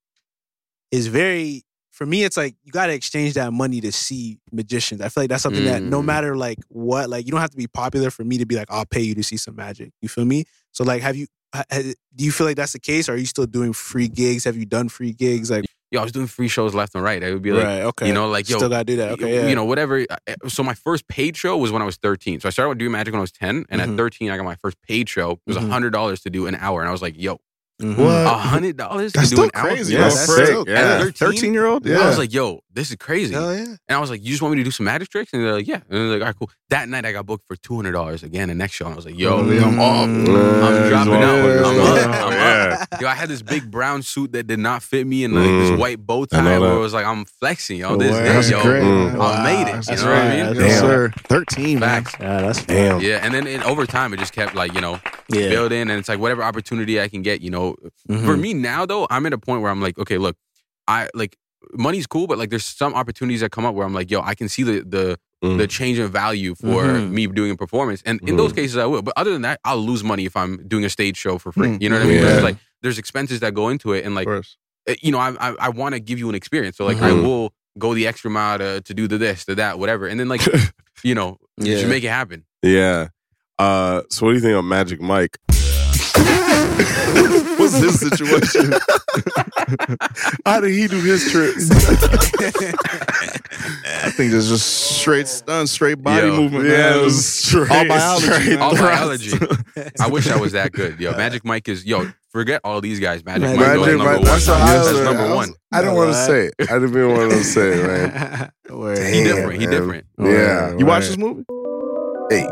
is very for me. It's like you got to exchange that money to see magicians. I feel like that's something that no Mm. matter like what, like you don't have to be popular for me to be like I'll pay you to see some magic. You feel me? So like, have you? ha- ha- Do you feel like that's the case? Or are you still doing free gigs? Have you done free gigs? Like Yo, I was doing free shows left and right. I would be like, right, okay, you know, like yo, still gotta do that. Okay, yeah. you know, whatever. So my first paid show was when I was 13. So I started doing magic when I was 10, and Mhm. at 13, I got my first paid show. It was a Mhm. hundred dollars to do an hour, and I was like, yo, Mhm. What? A hundred dollars to That's do still crazy. Yeah, that's For- sick. Yeah. a 13 year old? Yeah. I was like, yo, this is crazy. hell yeah. And I was like, you just want me to do some magic tricks? And they're like, yeah. And they're like, all right, cool. That night I got booked for two hundred dollars again the next show. And I was like, yo, yeah. I'm off. Mm. I'm dropping he's out. on I'm up. I'm Yeah. up. Yo, I had this big brown suit that did not fit me and like Mm. this white bow tie where it was like, I'm flexing, yo. This, Word. this That's yo. great. Mm. man. I made it. That's You know what I right. mean? That's Yes, sir. 13, man. Yeah, that's Damn. Yeah, and then in, over time, it just kept like you know Yeah. building, and it's like whatever opportunity I can get. You know, Mhm. for me now though, I'm at a point where I'm like, okay, look, I like money's cool, but like there's some opportunities that come up where I'm like, yo, I can see the the Mm. the change in value for Mhm. me doing a performance, and in those cases I will. But other than that, I'll lose money if I'm doing a stage show for free. Mm. You know what I mean? Yeah. like there's expenses that go into it, and like Of course. eh, you know, I I, I want to give you an experience, so like I Mhm. will go the extra mile to to do the this, the that, whatever, and then like you know, Yeah. just make it happen. Yeah. Uh, so what do you think of Magic Mike? What's his situation? How did he do his tricks? I think it's just straight stun, straight body Yo. movement. Yeah, man. it was straight- all biology. straight. All biology. I wish I was that good. Yo, Magic Mike is yo. Forget all these guys. Magic Magic Mike Magic goes Mike, number one. that's what I That's was- number I was- one. I didn't want to say it. I didn't even want to say it, man. Word. He Damn, different. He different. Yeah. You watch this movie? Hey.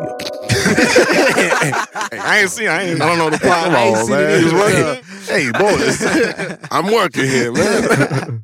I ain't seen. I ain't. I don't know the plot. Come I ain't on, seen man. it Just working. Hey, boys. I'm working here, man.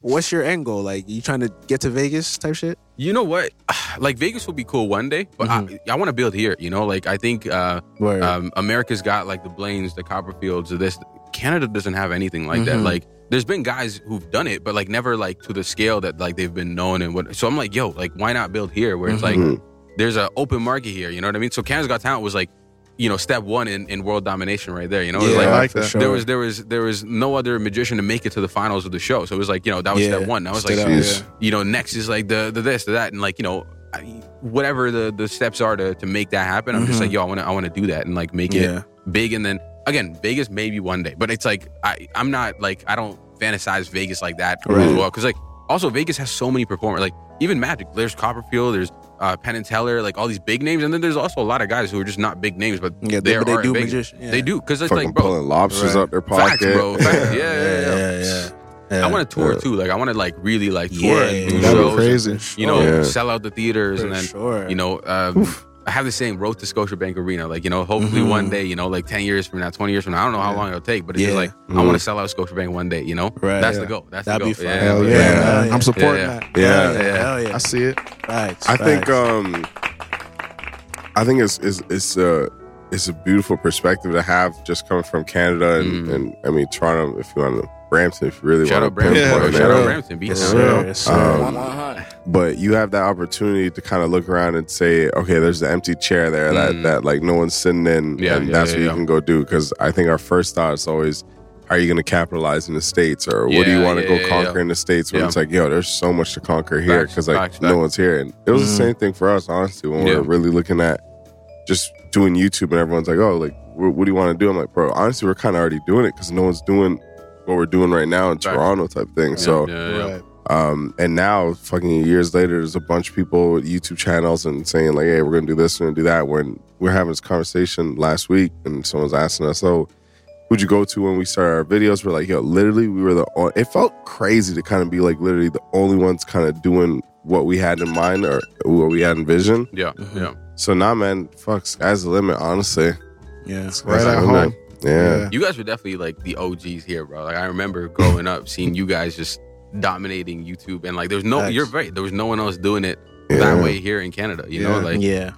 What's your end goal? Like, you trying to get to Vegas type shit? You know what? Like Vegas will be cool one day, but I, I want to build here. You know, like I think uh, Word. um, America's got like the Blaines, the Copperfields, of this. Canada doesn't have anything like that. Mhm. Like there's been guys who've done it, but like never like to the scale that like they've been known and what. So I'm like, yo, like why not build here where it's Mhm. like there's an open market here. You know what I mean? So Canada's Got Talent was like, you know, step one in, in world domination right there. You know, Yeah, like, I like that. sure. there was there was there was no other magician to make it to the finals of the show. So it was like you know that was Yeah. step one. That was Straight like yeah. you know next is like the the this the that and like you know I, whatever the the steps are to to make that happen. I'm just Mhm. like yo I want to I want to do that and like make Yeah. it big and then again Vegas maybe one day, but it's like I I'm not like I don't fantasize Vegas like that Right. as well because like also Vegas has so many performers like even Magic. There's Copperfield. There's uh, Penn and Teller. Like all these big names, and then there's also a lot of guys who are just not big names, but Yeah, they, there but they are do big. magician. Yeah. They do because it's Fucking like bro, pulling lobsters Right. out their pocket. facts, bro. Facts. Yeah, yeah, yeah. yeah, yeah. yeah. I want to tour Yeah. too. Like I want to like really like tour Yeah, and do shows. crazy. You know, Yeah. sell out the theaters For and then sure. you know. Um, I have the saying, road to Scotiabank Arena. Like, you know, hopefully Mhm. one day, you know, like 10 years from now, 20 years from now, I don't know how long it'll take, but it's Yeah. just like, I Mhm. want to sell out Scotiabank one day, you know? Right, That's yeah. the goal. That's That'd the be goal. fun. Hell yeah, Yeah, yeah. I'm supporting Yeah, that. Yeah. Hell yeah. Hell yeah. I see it. Facts, I think um I think it's it's it's a it's a beautiful perspective to have just coming from Canada and, Mhm. and I mean Toronto if you want to Brampton if you really Shout want out to Brampton. Yeah, Shout out sure. Brampton. Beat Yes, sir. Yes, sir. Um, but you have that opportunity to kind of look around and say, okay, there's the empty chair there that Mm. that like no one's sitting in, Yeah, and yeah, that's yeah, what you can go do. Because I think our first thought is always, how are you going to capitalize in the states, or what do you want to yeah, go yeah, conquer yeah. in the states? When Yeah. it's like, yo, there's so much to conquer here because like facts, no facts. one's here, and it was Mhm. the same thing for us, honestly, when we Yeah. were really looking at just doing YouTube, and everyone's like, oh, like what, what do you want to do? I'm like, bro, honestly, we're kind of already doing it because no one's doing what we're doing right now in Toronto type thing. Yeah, So. yeah, yeah. Right. Um, and now, fucking years later, there's a bunch of people with YouTube channels and saying like, "Hey, we're gonna do this, we're gonna do that." When we're having this conversation last week, and someone's asking us, "Oh, who'd you go to when we started our videos?" We're like, "Yo, literally, we were the." On- it felt crazy to kind of be like literally the only ones kind of doing what we had in mind or what we had in vision. Yeah, yeah. So now, man, fuck, sky's the limit. Honestly, yeah. Right Sky's at the home. Limit. Yeah. You guys were definitely like the OGs here, bro. Like I remember growing up, seeing you guys just dominating YouTube, and like there's no, Facts. you're right. There was no one else doing it Yeah. that way here in Canada. You know, like yeah.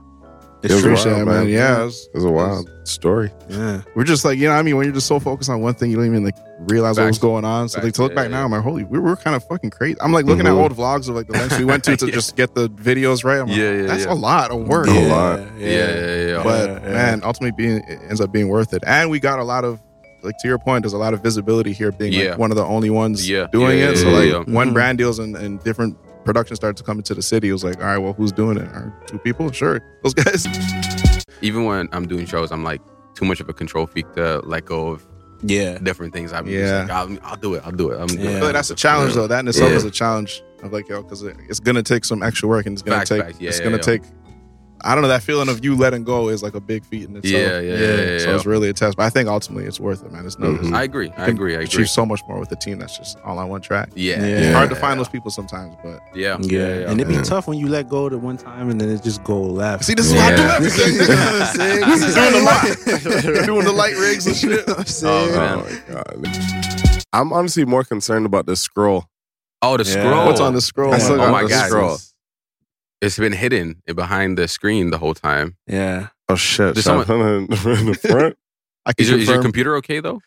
It It's was true. Wild, man. man. Yeah. it was- It was a wild story. Yeah. we're just like you know what I mean when you're just so focused on one thing you don't even like realize what was going on. So like to look yeah, back now, I'm like, holy, we were kind of fucking crazy. I'm like looking Mhm. at old vlogs of like the lengths we went to to Yeah. just get the videos right. I'm like, Yeah, yeah, that's yeah. a lot of work. A yeah. lot. yeah, yeah, yeah. But Yeah, yeah. man, ultimately being it ends up being worth it. And we got a lot of like to your point, there's a lot of visibility here being Yeah. like one of the only ones Yeah. doing Yeah, it. yeah, so yeah, like yeah. when Mhm. brand deals and, and different productions started to come into the city, it was like, all right, well, who's doing it? Are two people? Sure. Those guys. Even when I'm doing shows, I'm like too much of a control freak to let go of Yeah. different things. I'm Yeah. just like, I'll, I'll do it. I'll do it. I'm Yeah. I feel like that's a challenge though. That in itself Yeah. is a challenge of like, yo, because it's gonna take some extra work and it's gonna Facts, take facts. Yeah, it's yeah, gonna yeah. take I don't know that feeling of you letting go is like a big feat in itself. Yeah, yeah, yeah, yeah, So yeah. it's really a test, but I think ultimately it's worth it, man. It's no. Mhm. I agree. I agree. I agree. Achieve so much more with a team that's just all on one track. Yeah. Yeah. It's hard to find those people sometimes, but Yeah. Yeah, and it'd be Yeah. tough when you let go the one time and then it just go left. see, this is Yeah. why I do everything. You know what I'm saying? This is doing the light, doing the light rigs and shit. I'm Oh, man. Oh my god. I'm honestly more concerned about this scroll. Oh, the Yeah. scroll. What's on the scroll? I still man? Oh got my the God. scroll. It's been hidden behind the screen the whole time. Yeah. Oh shit! Did Should I put it in the front? I can Is your, is your confirm- computer okay though?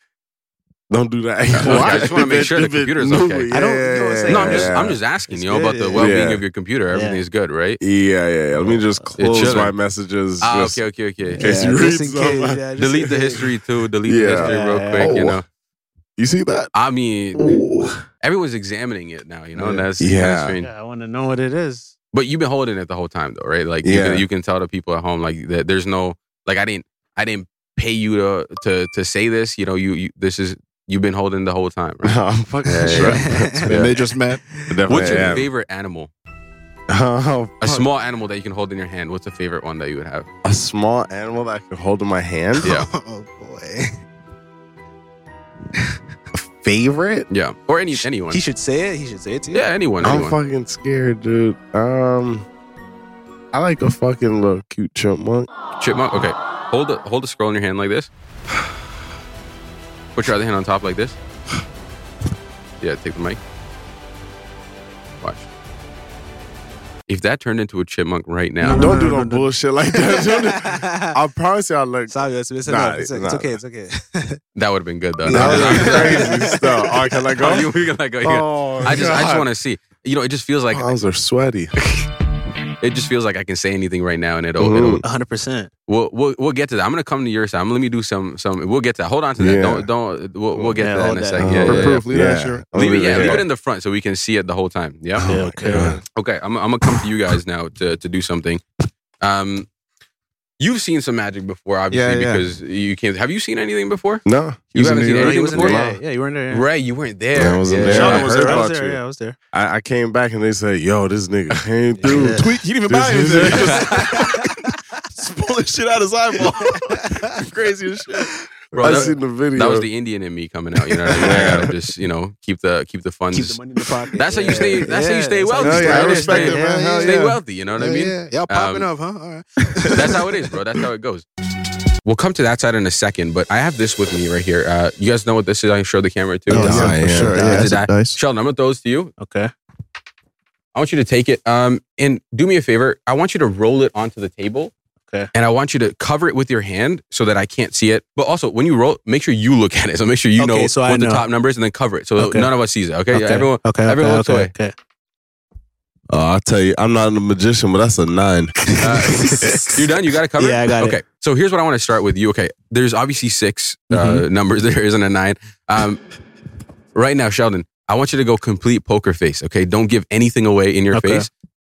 Don't do that. Well, I just wanna make sure the If it- computer's okay. it, I don't- you know what No, I'm just yeah. I'm just asking, It's you know, about the yeah. well-being Yeah. of your computer. Everything Yeah. is good, right? Yeah, yeah, yeah. Let me just close chilling. my messages. Ah, just- okay, okay, okay. In case Yeah, you just read in case, yeah, just Delete in the case. history too. Delete the Yeah. history real Yeah, quick. You yeah. know, You see that? I mean, everyone's examining it now. You know, and that's Yeah. yeah. strange. Yeah, I want to know what it is. But you've been holding it the whole time, though, right? Like, you, can, you can tell the people at home, like, that there's no, like, I didn't, I didn't pay you to to to say this. You know, you, you this is you've been holding the whole time. Right? I'm fucking Yeah, sure. yeah. And they just met. What's your am. favorite animal? Oh, A small animal that you can hold in your hand. What's the favorite one that you would have? a small animal that I can hold in my hand. Yeah, oh boy. Favorite? yeah, or any anyone. He should say it. He should say it to you. Yeah, anyone. I'm anyone. fucking scared, dude. Um, I like a fucking little cute chipmunk. Chipmunk. Okay, hold the hold the scroll in your hand like this. Put your other hand on top like this. Yeah, take the mic. If that turned into a chipmunk right now, Don't do no, no no, no. bullshit like that. Don't do- I promise you, I look. Sorry, it's, it's, Nah, it's, nah. it's okay. It's okay. that would have been good though. That was No, crazy stuff. All right, can I go? Oh, you, you can let go. Oh, I just, I just want to see. You know, it just feels like my Palms are sweaty. It just feels like I can say anything right now, and it'll, Mhm. it'll 100. percent we'll, we'll we'll get to that. I'm gonna come to your side. I'm, let me do some some. We'll get to that. Hold on to that. Yeah. Don't don't. We'll, we'll get Yeah, to that in a that. second. Yeah, For yeah, yeah. proof, leave that shit. Leave it, yeah, leave it in the front so we can see it the whole time. Yeah. Oh, okay. God. Okay, I'm, I'm gonna come to you guys now to to do something. Um, you've seen some magic before, obviously, Yeah, yeah. because you can't. Have you seen anything before? No, You was in haven't seen anything he was in before, there. Yeah, yeah, you were in there. Yeah. Ray, you weren't there. Yeah, I wasn't there. Sheldon I was there. I was there. Yeah, I was there. I, I came back and they said, "Yo, this nigga came through." Yeah. Tweet. He didn't even This buy is- anything. He just pulling shit out of his eyeball. Crazy as shit. Bro, I that, seen the video. that was the Indian in me coming out. You know what I mean? I gotta just you know keep the keep the funds. Keep the money in the pocket. That's how you stay. That's how you stay that's wealthy. Hell yeah. I You respect stay- it, man. Hell Stay yeah. wealthy. You know what I mean? Yeah, y'all popping Um, up, huh? All right. That's how it is, bro. That's how it goes. We'll come to that side in a second, but I have this with me right here. Uh, you guys know what this is? I can show the camera too. Oh, yeah, yeah, for for yeah. sure. Yeah, that's a nice. Sheldon, I'm gonna throw this to you. Okay. I want you to take it. Um, and do me a favor. I want you to roll it onto the table. Okay. And I want you to cover it with your hand so that I can't see it. But also, when you roll, make sure you look at it. So make sure you Okay, know so what I the know. top number is, and then cover it so Okay. none of us sees it. Okay. Okay. Yeah, everyone. Okay. everyone okay, looks okay, away. Okay. Oh, I'll tell you, I'm not a magician, but that's a nine. Uh, you're done. You got to cover. Yeah, it? I got it. Okay. So here's what I want to start with you. Okay. There's obviously 6 uh, Mm-hmm. numbers. There isn't a nine. Um, right now, Sheldon, I want you to go complete poker face. Okay. Don't give anything away in your Okay. face,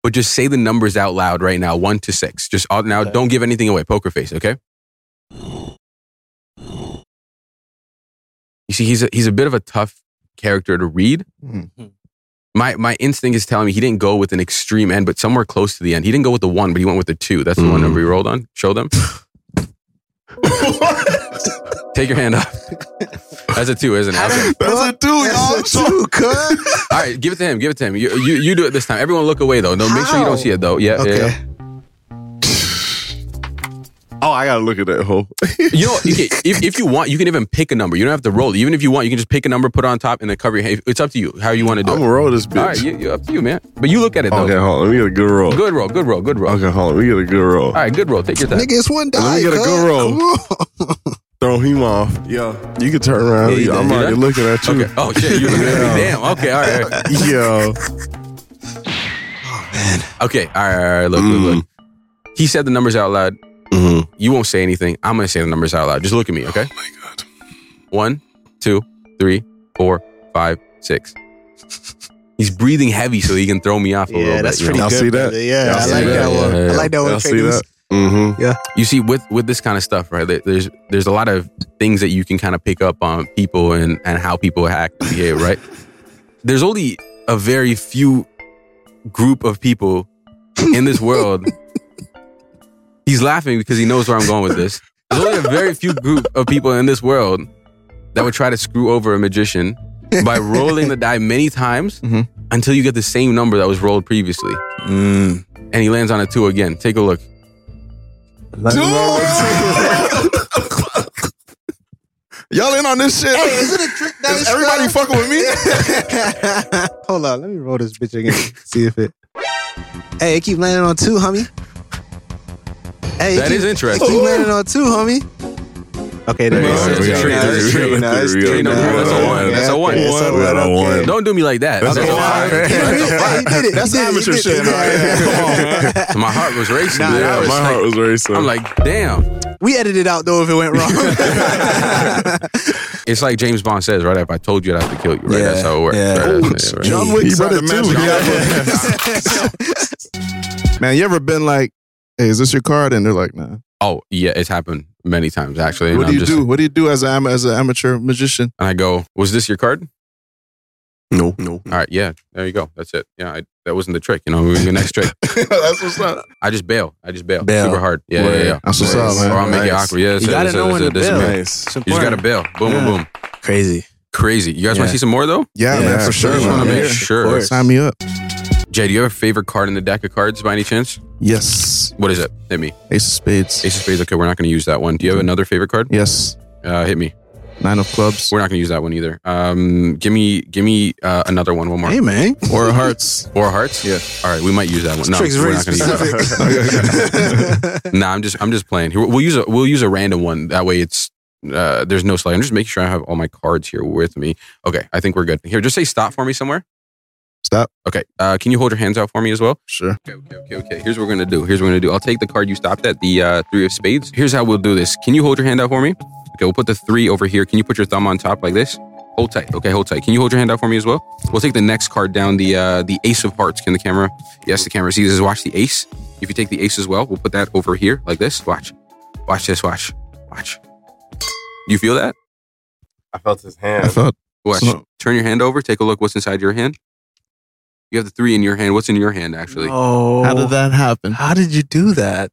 but just say the numbers out loud right now, one to six. Just all, now, Okay. don't give anything away. Poker face. Okay. You see, he's a, he's a bit of a tough character to read. Mhm. My my instinct is telling me he didn't go with an extreme end, but somewhere close to the end. He didn't go with the one, but he went with the two. That's the one Mm. number he rolled on. Show them. Take your hand up. That's a two, isn't it? Okay. That's a two, y'all. Two, cut. All right, give it to him. Give it to him. You, you you do it this time. Everyone look away though. No, make sure you don't see it though. Yeah, yeah, yeah. Oh, I gotta look at that hole. You know, okay, if, if you want, you can even pick a number. You don't have to roll. Even if you want, you can just pick a number, put it on top, and then cover your hand. It's up to you how you want to do I'm it. gonna roll this bitch. All right, you, you, up to you, man. But you look at it though. okay, hold on. Let me get a good roll. Good roll, good roll, good roll. Okay, hold on. Let me get a good roll. All right, good roll. Take your time. Nigga, it's one die. Let me get a good roll. Throw him off. Yo, you can turn around. Yeah, you I'm done. already You done? looking at you. Okay. Oh shit, you looking at me? Yeah. Damn. Okay. All right. All right. Yo. Oh man. Okay. All right. All right. Look, look, look. Mm. He said the numbers out loud. Mm-hmm. You won't say anything. I'm gonna say the numbers out loud. Just look at me, okay? Oh my god. One, two, three, four, five, six. He's breathing heavy so he can throw me off a little Yeah, bit. that's you pretty know? Y'all good. see that? brother. Yeah, I see like that? that one. Yeah, yeah, I like that one. Y'all see that? Mm-hmm. You see, with with this kind of stuff, right? There's there's a lot of things that you can kind of pick up on people and and how people act and behave, right? There's only a very few group of people in this world He's laughing because he knows where I'm going with this. There's only a very few group of people in this world that would try to screw over a magician by rolling the die many times Mhm. until you get the same number that was rolled previously. Mm. And he lands on a two again. Take a look. Y'all in on this shit? Hey, is it a trick that Is is everybody spelled? fucking with me? Hold on, let me roll this bitch again. See if it. Hey, it keep landing on two, homie. Hey, it That keep, is interesting. keep landing on two, homie. Okay, there you go. it's a It's three, now, it's it's a three, three, now, it's three, three, three, now. that's a one, that's a one. Okay, One. so We got a okay. one. Don't do me like that. That's That's a a five. five. He did it. That's he did it. amateur shit. it. right? Yeah, come on, man. My heart was racing. Nah, dude. was My like- heart was racing. I'm like, damn. We edited out though if it went wrong. It's like James Bond says, right? If I told you, I'd have to kill you, right? Yeah, That's how it works. yeah. right? That's- right. John Wick He said it the too. Man, you ever been like, "Hey, is this your card?" And they're like, "Nah." Oh, yeah, it's happened many times actually. and What do I'm you just- do? What do you do as an as an amateur magician? And I go, was this your card? no, no. All right, yeah, there you go. That's it. Yeah, I, that wasn't the trick. You know, we're in the next trick. That's what's up. I just bail. I just bail. Bail. Super hard. Yeah, yeah, yeah. That's what's up, man. Or I'll make it awkward. Yeah, that's You it, gotta that's it, know that's when it, to that's it. bail. Nice. You just gotta bail. Boom, Yeah. boom, boom. Crazy. Crazy. You guys want to see some more though? Yeah, Yeah, man, for for sure. sure. Just want to make sure. Sign me up. Jay, do you have a favorite card in the deck of cards by any chance? Yes. What is it? Hit me. Ace of Spades. Ace of Spades. Okay, we're not going to use that one. Do you have another favorite card? Yes. Uh, hit me. Nine of Clubs. We're not going to use that one either. Um, give me, give me uh, another one. One more. Hey man. Or Hearts. Four hearts. Yeah. All right, we might use that one. No, Trick's we're not going to use that. specific. nah, I'm just, I'm just playing. Here, We'll use a, we'll use a random one. That way, it's uh, there's no slide. I'm just making sure I have all my cards here with me. Okay, I think we're good. Here, just say stop for me somewhere. Stop. Okay. Uh, can you hold your hands out for me as well? Sure. Okay, okay, okay, okay. Here's what we're gonna do. Here's what we're gonna do. I'll take the card you stopped at, the uh, three of spades. Here's how we'll do this. Can you hold your hand out for me? Okay, we'll put the three over here. Can you put your thumb on top like this? Hold tight. Okay, hold tight. Can you hold your hand out for me as well? We'll take the next card down, the uh, the ace of hearts. Can the camera? Yes, the camera sees this. Watch the ace. If you take the ace as well, we'll put that over here like this. Watch. Watch this. Watch. Watch. You feel that? I felt his hand. I felt. Watch. Turn your hand over. Take a look. What's inside your hand? You have the three in your hand. What's in your hand actually? Oh. How did that happen? How did you do that?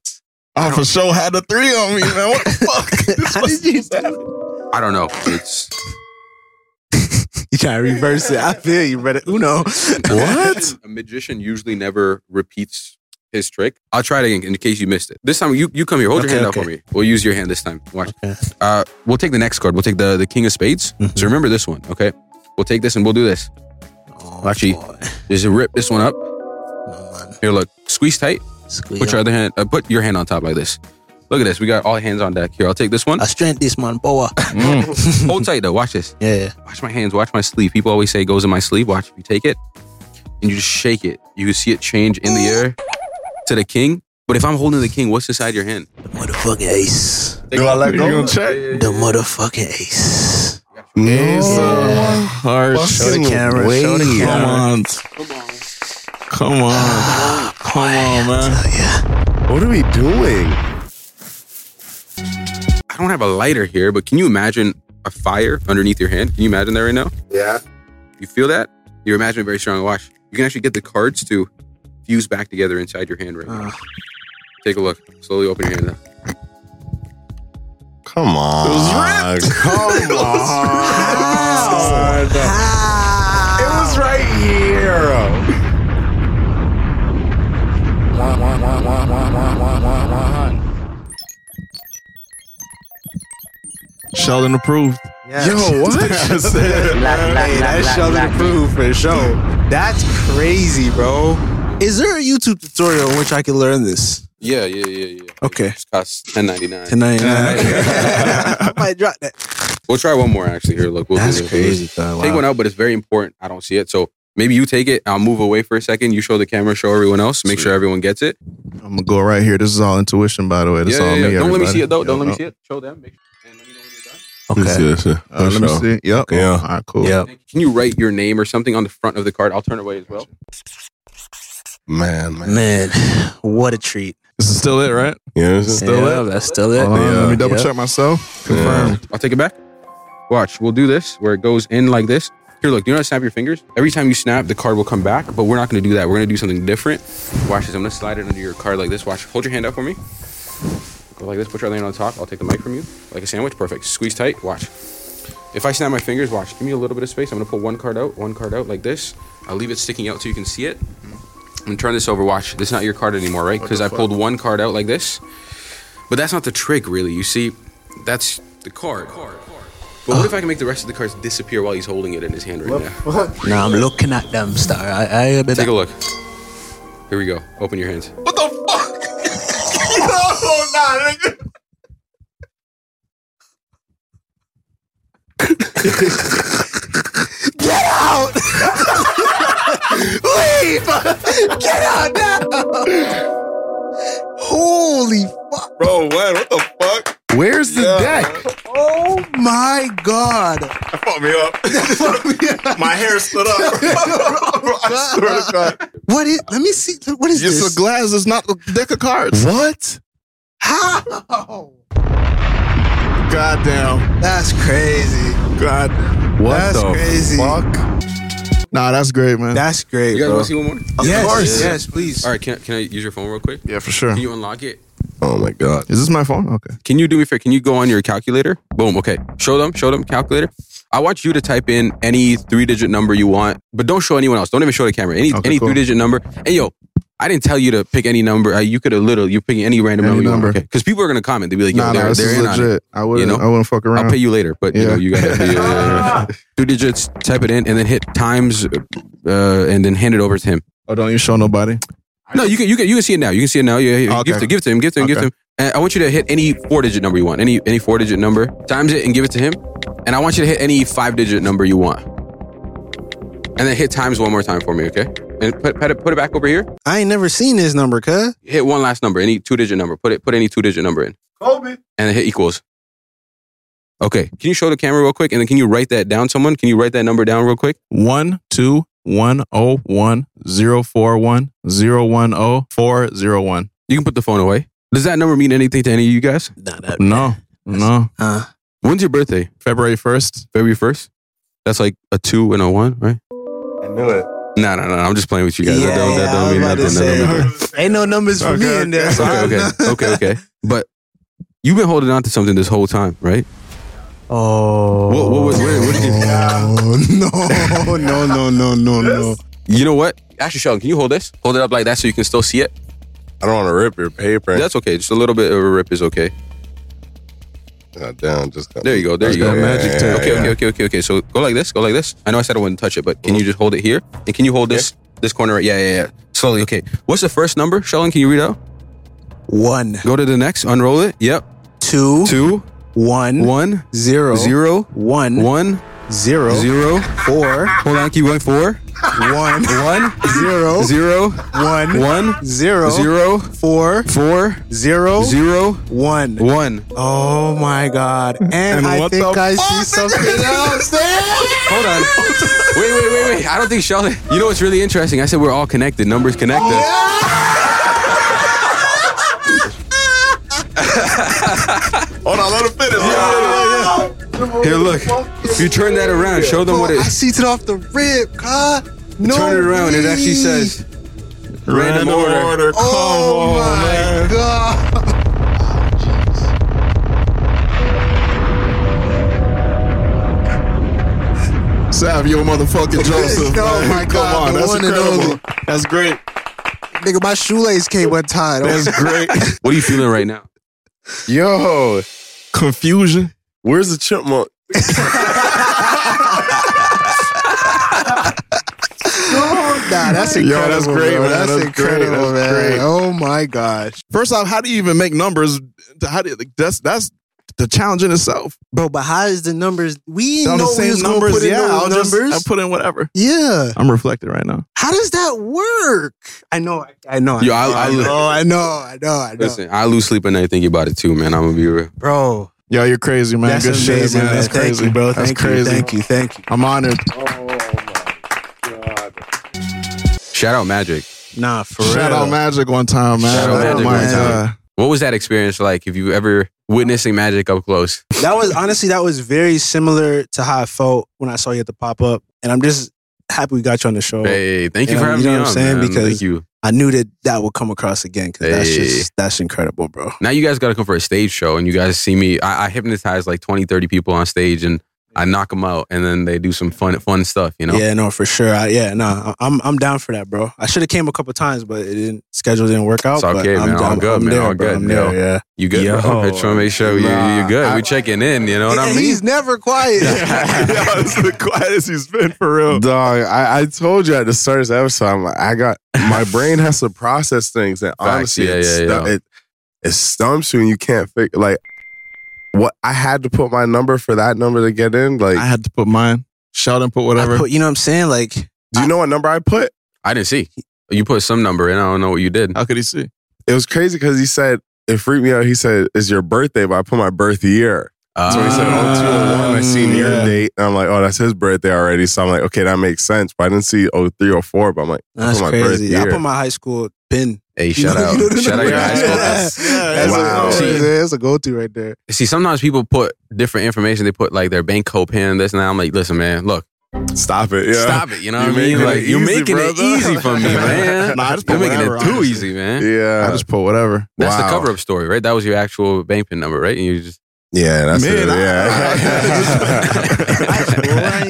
I for sure had the three on me, man. What the fuck? This How did you do it? I don't know. It's You try to reverse it. I feel you, brother. Uno. What? A magician usually never repeats his trick. I'll try it again in case you missed it. This time, you, you come here. Hold your Okay, hand out for me. We'll use your hand this time. Watch. Okay. Uh, we'll take the next card. We'll take the, the king of spades. Mhm. So remember this one, okay? We'll take this and we'll do this. Oh, Actually, boy. Just rip this one up. Here, look. Squeeze tight. Squeeze Put your up. other hand. Uh, put your hand on top like this. Look at this. We got all hands on deck. Here, I'll take this one. I strength this man, boa. Hold tight though. Watch this. Yeah. Watch my hands. Watch my sleeve. People always say it goes in my sleeve. Watch. If you take it and you just shake it, you can see it change in the air to the king. But if I'm holding the king, what's inside your hand? The motherfucking ace. Do I let You go? gonna check? The motherfucking ace. Ace of Yeah. Hearts. Show the camera. Show the camera. Come on. Come on. Come on, man. Yeah. What are we doing? I don't have a lighter here, but can you imagine a fire underneath your hand? Can you imagine that right now? Yeah. You feel that? You're imagining very strong. Watch. You can actually get the cards to fuse back together inside your hand right now. Uh, Take a look. Slowly open your hand up. Come on. Come on. It was right here. Sheldon approved. Yo, what? Hey, that's Sheldon approved for sure. That's crazy, bro. Is there a YouTube tutorial in which I can learn this? Yeah, yeah, yeah, yeah. Okay. It costs ten ninety nine. Tonight. I might drop that. We'll try one more actually. Here, look. We'll do That's this. crazy, though. Take one out, but it's very important. I don't see it. So maybe you take it. I'll move away for a second. You show the camera, show everyone else. Make sure everyone gets it. I'm gonna go right here. This is all intuition, by the way. This yeah, all yeah, me. yeah. Don't let me see it though. Don't let me see it. Show them. Make sure. Let me know when. Okay. Yes, yes, yes. Uh, let me For see. Yep. Yeah. All right. Cool. Yeah. Can you write your name or something on the front of the card? I'll turn away as well. Man, man. Man, what a treat. This is still it, right? Yeah, know what Still yeah, it? That's still it. Hold on, Yeah. let me double Yeah. check myself. Confirm. I'll take it back. Watch. We'll do this where it goes in like this. Here, look. Do you know how to snap your fingers? Every time you snap, the card will come back. But we're not going to do that. We're going to do something different. Watch this. I'm going to slide it under your card like this. Watch. Hold your hand out for me. Go like this. Put your other hand on top. I'll take the mic from you like a sandwich. Perfect. Squeeze tight. Watch. If I snap my fingers, watch. Give me a little bit of space. I'm gonna pull one card out, one card out like this. I'll leave it sticking out so you can see it. I'm gonna turn this over. Watch. This is not your card anymore, right? Because I pulled one card out like this. But that's not the trick, really. You see, that's the card. But what if I can make the rest of the cards disappear while he's holding it in his hand right now? Now I'm looking at them, star. I, I Take a look. Here we go. Open your hands. What the fuck? no, nah, nigga. Leave! Get out now! Holy fuck! Bro, what? What the fuck? Where's the deck? Oh my god! That fucked me up. My hair stood up. I swear to God. What is? Let me see. What is this? It's this? a glass. It's not a deck of cards. What? How? Goddamn. That's crazy. God. What That's the crazy. fuck? Nah, that's great, man. That's great, You guys bro. want to see one more? yes, course. yes, please. All right. Can, can I use your phone real quick? yeah, for sure. Can you unlock it? Oh my God. Is this my phone? Okay. Can you do me a favor? Can you go on your calculator? Boom. Okay. Show them. Show them calculator. I want you to type in any three digit number you want, but don't show anyone else. Don't even show the camera. Any Okay, any cool. three digit number. And yo, I didn't tell you to pick any number. Uh, you could have literally you're picking any random Any number. Because okay. people are gonna comment. They'll be like, yo, Nah, they're, nah, they're in legit. I wouldn't. You know? I wouldn't fuck around. I'll pay you later, but you Yeah. know you gotta pay, uh, two digits. Type it in and then hit times, uh, and then hand it over to him. Oh, don't you show nobody? No, you can you can you can see it now. You can see it now. Yeah, yeah. Okay. give it give it to him. Give it to him. Give it to him. And I want you to hit any four digit number you want. Any any four digit number. Times it and give it to him. And I want you to hit any five digit number you want. And then hit times one more time for me, okay? And put put it, put it back over here. I ain't never seen this number, cuz. Hit one last number, any two digit number. Put it put any two digit number in, Kobe. and then hit equals. Okay. Can you show the camera real quick, and then can you write that down? Someone, can you write that number down real quick? One two one oh one zero four one zero one oh four zero one. You can put the phone away. Does that number mean anything to any of you guys? Nah, that, No, no. uh, When's your birthday? February first. February first. That's like a two and a one, right? I knew it. No, no, no. I'm just playing with you guys. that don't, that don't mean nothing. to That don't mean nothing. ain't no numbers for me in there. okay. Okay, okay, okay, okay. But you've been holding on to something this whole time, right? Oh. What, what, was- what, what did you? Oh, no, no, no, no, no, no. You know what? Actually, Sheldon, can you hold this? Hold it up like that so you can still see it. I don't want to rip your paper. That's okay. Just a little bit of a rip is okay. Uh, God damn, just got There you go. There you go. that magic tape. Okay, okay, okay, okay, okay. So go like this. Go like this. I know I said I wouldn't touch it, but can oh. you just hold it here? And can you hold this this corner? Right? Yeah, yeah, yeah. Slowly. Okay. What's the first number, Sheldon? Can you read out? One, Go to the next. Unroll it. Yep. two, Two, one, one, zero, zero, one, one, zero, zero. four, Hold on. Keep going. Four, one, one, zero, zero, one, one, zero, zero, four, four, zero, zero, one. one. Oh my god! And, And I think I see something else. Hold on. Wait, wait, wait, wait. I don't think Sheldon. You know what's really interesting? I said we're all connected. Numbers connect oh, us. Hold on, let him finish. Here, look. If you turn that around, show them what I it. see it off the rip, God. No, Turn it around. It actually says random order. Come Oh on, my man. Oh god. Sav, you a motherfucking Joseph. Oh man. my Come God, on, that's incredible. That's great. Nigga, my shoelace came untied. That's great. What are you feeling right now? Yo, Confusion. Where's the chipmunk? Nah, that's Yo, that's great, man. That's, That's great. incredible, That's man. great. Oh my gosh, First off, how do you even make numbers? How do you, that's that's the challenge in itself. bro. But how is the numbers? We They're didn't know the we was same gonna numbers. put in Yeah, I'll those just numbers. I put in whatever. yeah, I'm reflecting right now. how does that work? I know, I, I know, Yo, I, I- know, I- I know, I know, I know, I know. Listen, I lose sleep at night thinking about it too, man. I'm gonna be real. bro. Yo, you're crazy, man. That's Good amazing, shit, man. That's Thank crazy, you, bro. That's Thank crazy. you, thank you, thank you. I'm honored. Oh, Shout out Magic. Nah, for Shout real. Shout out Magic one time, man. Shout out oh Magic my one time. God. What was that experience like? If you ever witnessing Magic up close? that was honestly that was very similar to how I felt when I saw you at the pop up, and I'm just happy we got you on the show. Hey, thank you, You for know- having you know me what I'm saying? man. Because- thank you. I knew that that would come across again because that's Hey. just that's incredible, bro. Now you guys got to come for a stage show, and you guys see me. I, I hypnotize like 20, 30 people on stage, and I knock them out, and then they do some fun, fun stuff. You know. Yeah, no, for sure. I, yeah, no, I'm I'm down for that, bro. I should have came a couple times, but it didn't. Schedule didn't work out. It's but okay, I'm, man. All I'm, good, I'm man. There, All bro. good, I'm there, yo. yeah. You good, Yo, bro? Just trying to make sure you, you're good. I- we checking in. You know what I mean? He's never quiet. Yo, it's the quietest he's been for real. Dog, I, I told you at the start of this episode, I'm like, I got my brain has to process things, and honestly, yeah, it, yeah, stu- yeah. it it stumps you, and you can't figure like what I had to put my number for that number to get in. Like, I had to put mine. Sheldon put whatever. I put, you know what I'm saying? Like, do you know what number I put? I didn't see. You put some number in. I don't know what you did. How could he see? It was crazy because he said it freaked me out. He said it's your birthday, but I put my birth year. So he said, oh, 201, my ah, senior yeah. date. And I'm like, oh, that's his birthday already. So I'm like, okay, that makes sense. But I didn't see 03 or 4, but I'm like, I that's put my birth crazy. I put my high school pin. Hey, shout out, you the shout out your high school. Yeah, That's- that's Wow. A, See- that's a go-to right there. See, sometimes people put different information. They put like their bank code pin, this and that. I'm like, listen, man, look, Stop it. Yeah. stop it. You know You're what I mean? Like you're making it easy for me, man. Nah, I just you're making it too honestly. easy, man. Yeah. I just put whatever. That's the cover up story, right? That was your actual bank pin number, right? And you just Yeah, that's Man, it. I-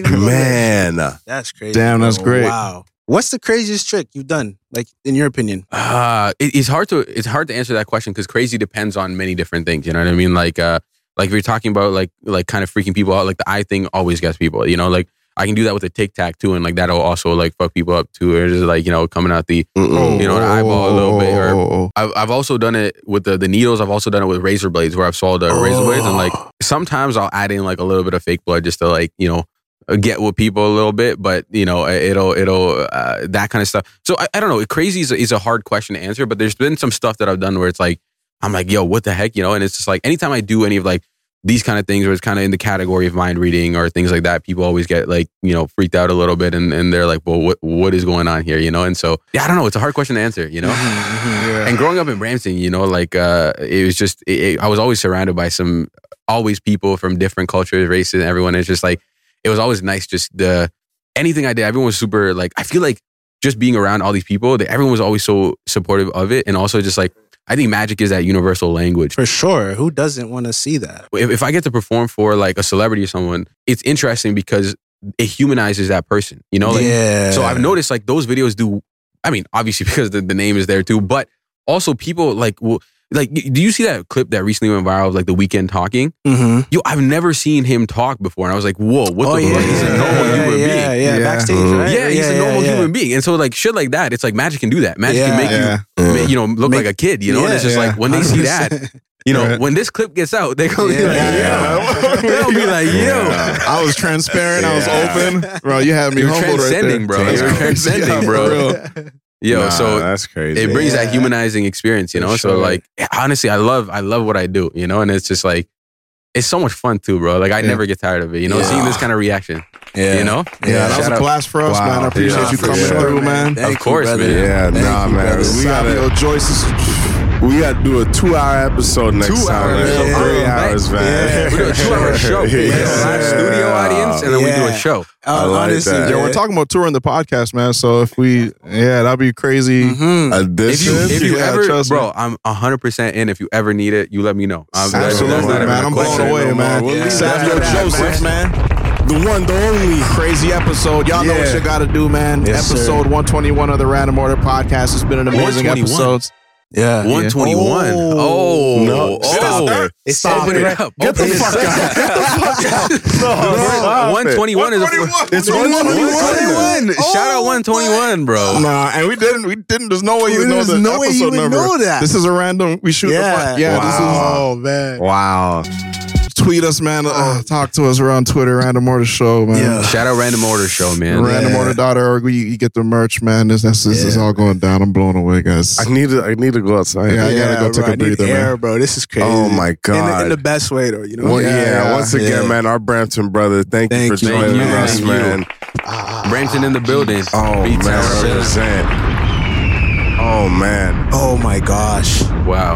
Yeah. Man. That's crazy. Damn, that's bro. great. Wow. What's the craziest trick you've done? Like, in your opinion? Uh, it, it's hard to it's hard to answer that question because crazy depends on many different things. You know what I mean? Like uh, like if you're talking about like like kind of freaking people out, like the eye thing always gets people. You know, like I can do that with a tic tac too, and like that'll also like fuck people up too, or just like you know coming out the Mm-mm. You know, an eyeball a little bit, or- Oh, oh, oh. I've, I've also done it with the, the needles. I've also done it with razor blades where I've swallowed the razor blades. And like sometimes I'll add in like a little bit of fake blood just to like, you know, get with people a little bit. But, you know, it'll, it'll, uh, that kind of stuff. So I, I don't know. Crazy is a, is a hard question to answer, but there's been some stuff that I've done where it's like, I'm like, yo, what the heck? You know, and it's just like anytime I do any of like these kind of things where it's kind of in the category of mind reading or things like that, people always get like, you know, freaked out a little bit and, and they're like, well, what, what is going on here? You know? And so, yeah, I don't know. It's a hard question to answer, you know? And growing up in Brampton, you know, like uh, it was just it, it- I was always surrounded by some always people from different cultures, races, and everyone. It's just like it was always nice. Just the anything I did, everyone was super like. I feel like just being around all these people, that everyone was always so supportive of it, and also just like I think magic is that universal language. For sure. Who doesn't want to see that? If, if I get to perform for like a celebrity or someone, it's interesting because it humanizes that person. You know, like yeah. so I've noticed like those videos do. I mean, obviously because the, the name is there too, but also people like will like. Do you see that clip that recently went viral of like The Weeknd talking? Mm-hmm. Yo, I've never seen him talk before, and I was like, whoa, what oh, the yeah, fuck? He's a yeah, normal yeah, human yeah, being. Yeah, Yeah. backstage, Mhm. right? Yeah, he's a normal yeah. human being, and so like shit like that, it's like magic can do that. Magic Yeah. can make Yeah. you, ma- you know, look Make- like a kid. You know, and it's Yeah, just like when they see that, you know, Right. when this clip gets out, they're gonna be like, Yeah. yo, they'll be like, yo. Yeah. I was transparent. I was Yeah. open, bro. You had me You're humbled right there. transcending, bro. You're crazy. transcending, bro. For. Yo, Nah, so that's crazy. it brings that humanizing experience, you For know. So like, eh, honestly, I love, I love what I do, you know, and it's just like, it's so much fun too, bro. Like I Yeah. never get tired of it, you know, Yeah. seeing this kind of reaction, Yeah. you know. Yeah, that was a blast for us, Wow. man. I appreciate Yeah, you coming sure, through, man. Thank Of course, you, man. Yeah, Thank nah, you, man. brother. We gotta, Savio Joseph is we gotta do a two-hour episode next Two time. hours. man. Yeah. Three Yeah. hours, man. We do a two-hour show. We do a live studio audience, and then we do a show. Uh, I like honestly, that. Yo, we're talking about touring the podcast, man. So if we, yeah, that'd be crazy. Mhm. If you, if you Yeah, ever, trust me. bro, I'm hundred percent in. If you ever need it, you let me know. That's- Absolutely, that's not man. a I'm blown away, No man. more. Yeah. Savio Yeah. Joseph, man. the one, the only. Crazy episode. Y'all know what you got to do, man. Yes, sir. episode 121 of the Random Order podcast. It's been an amazing 121. episode. Yeah. One twenty one. Oh. Oh, No, oh. stop it. It's Stop it up. Get the fuck up. out. Get the fuck out. No. One twenty one is a It's 121. Shout out oh one twenty one, bro. Nah, and we didn't. We didn't. There's no way you know There's the no way you episode number. know that. This is a random. We shoot. Yeah. The, yeah. Oh man. Wow. This is tweet us, man. Uh, talk to us. We're on Twitter. Random Order Show, man. Yeah. Shout out Random Order Show, man. Randomorder.org. We you get the merch, man. This this, this is all going down. I'm blown away, guys. I need to. I need to go outside. Yeah, I gotta go take bro, a I need breather, man. air, bro. This is crazy. Oh, my In the, God. in the best way, though. You know. Well, yeah, Yeah, Once again, yeah. man, our Brampton brother. Thank, Thank you for you, joining man. us, Thank you. man. Brampton in the building. Oh Beats man, represent. Oh man. Oh my gosh. Wow.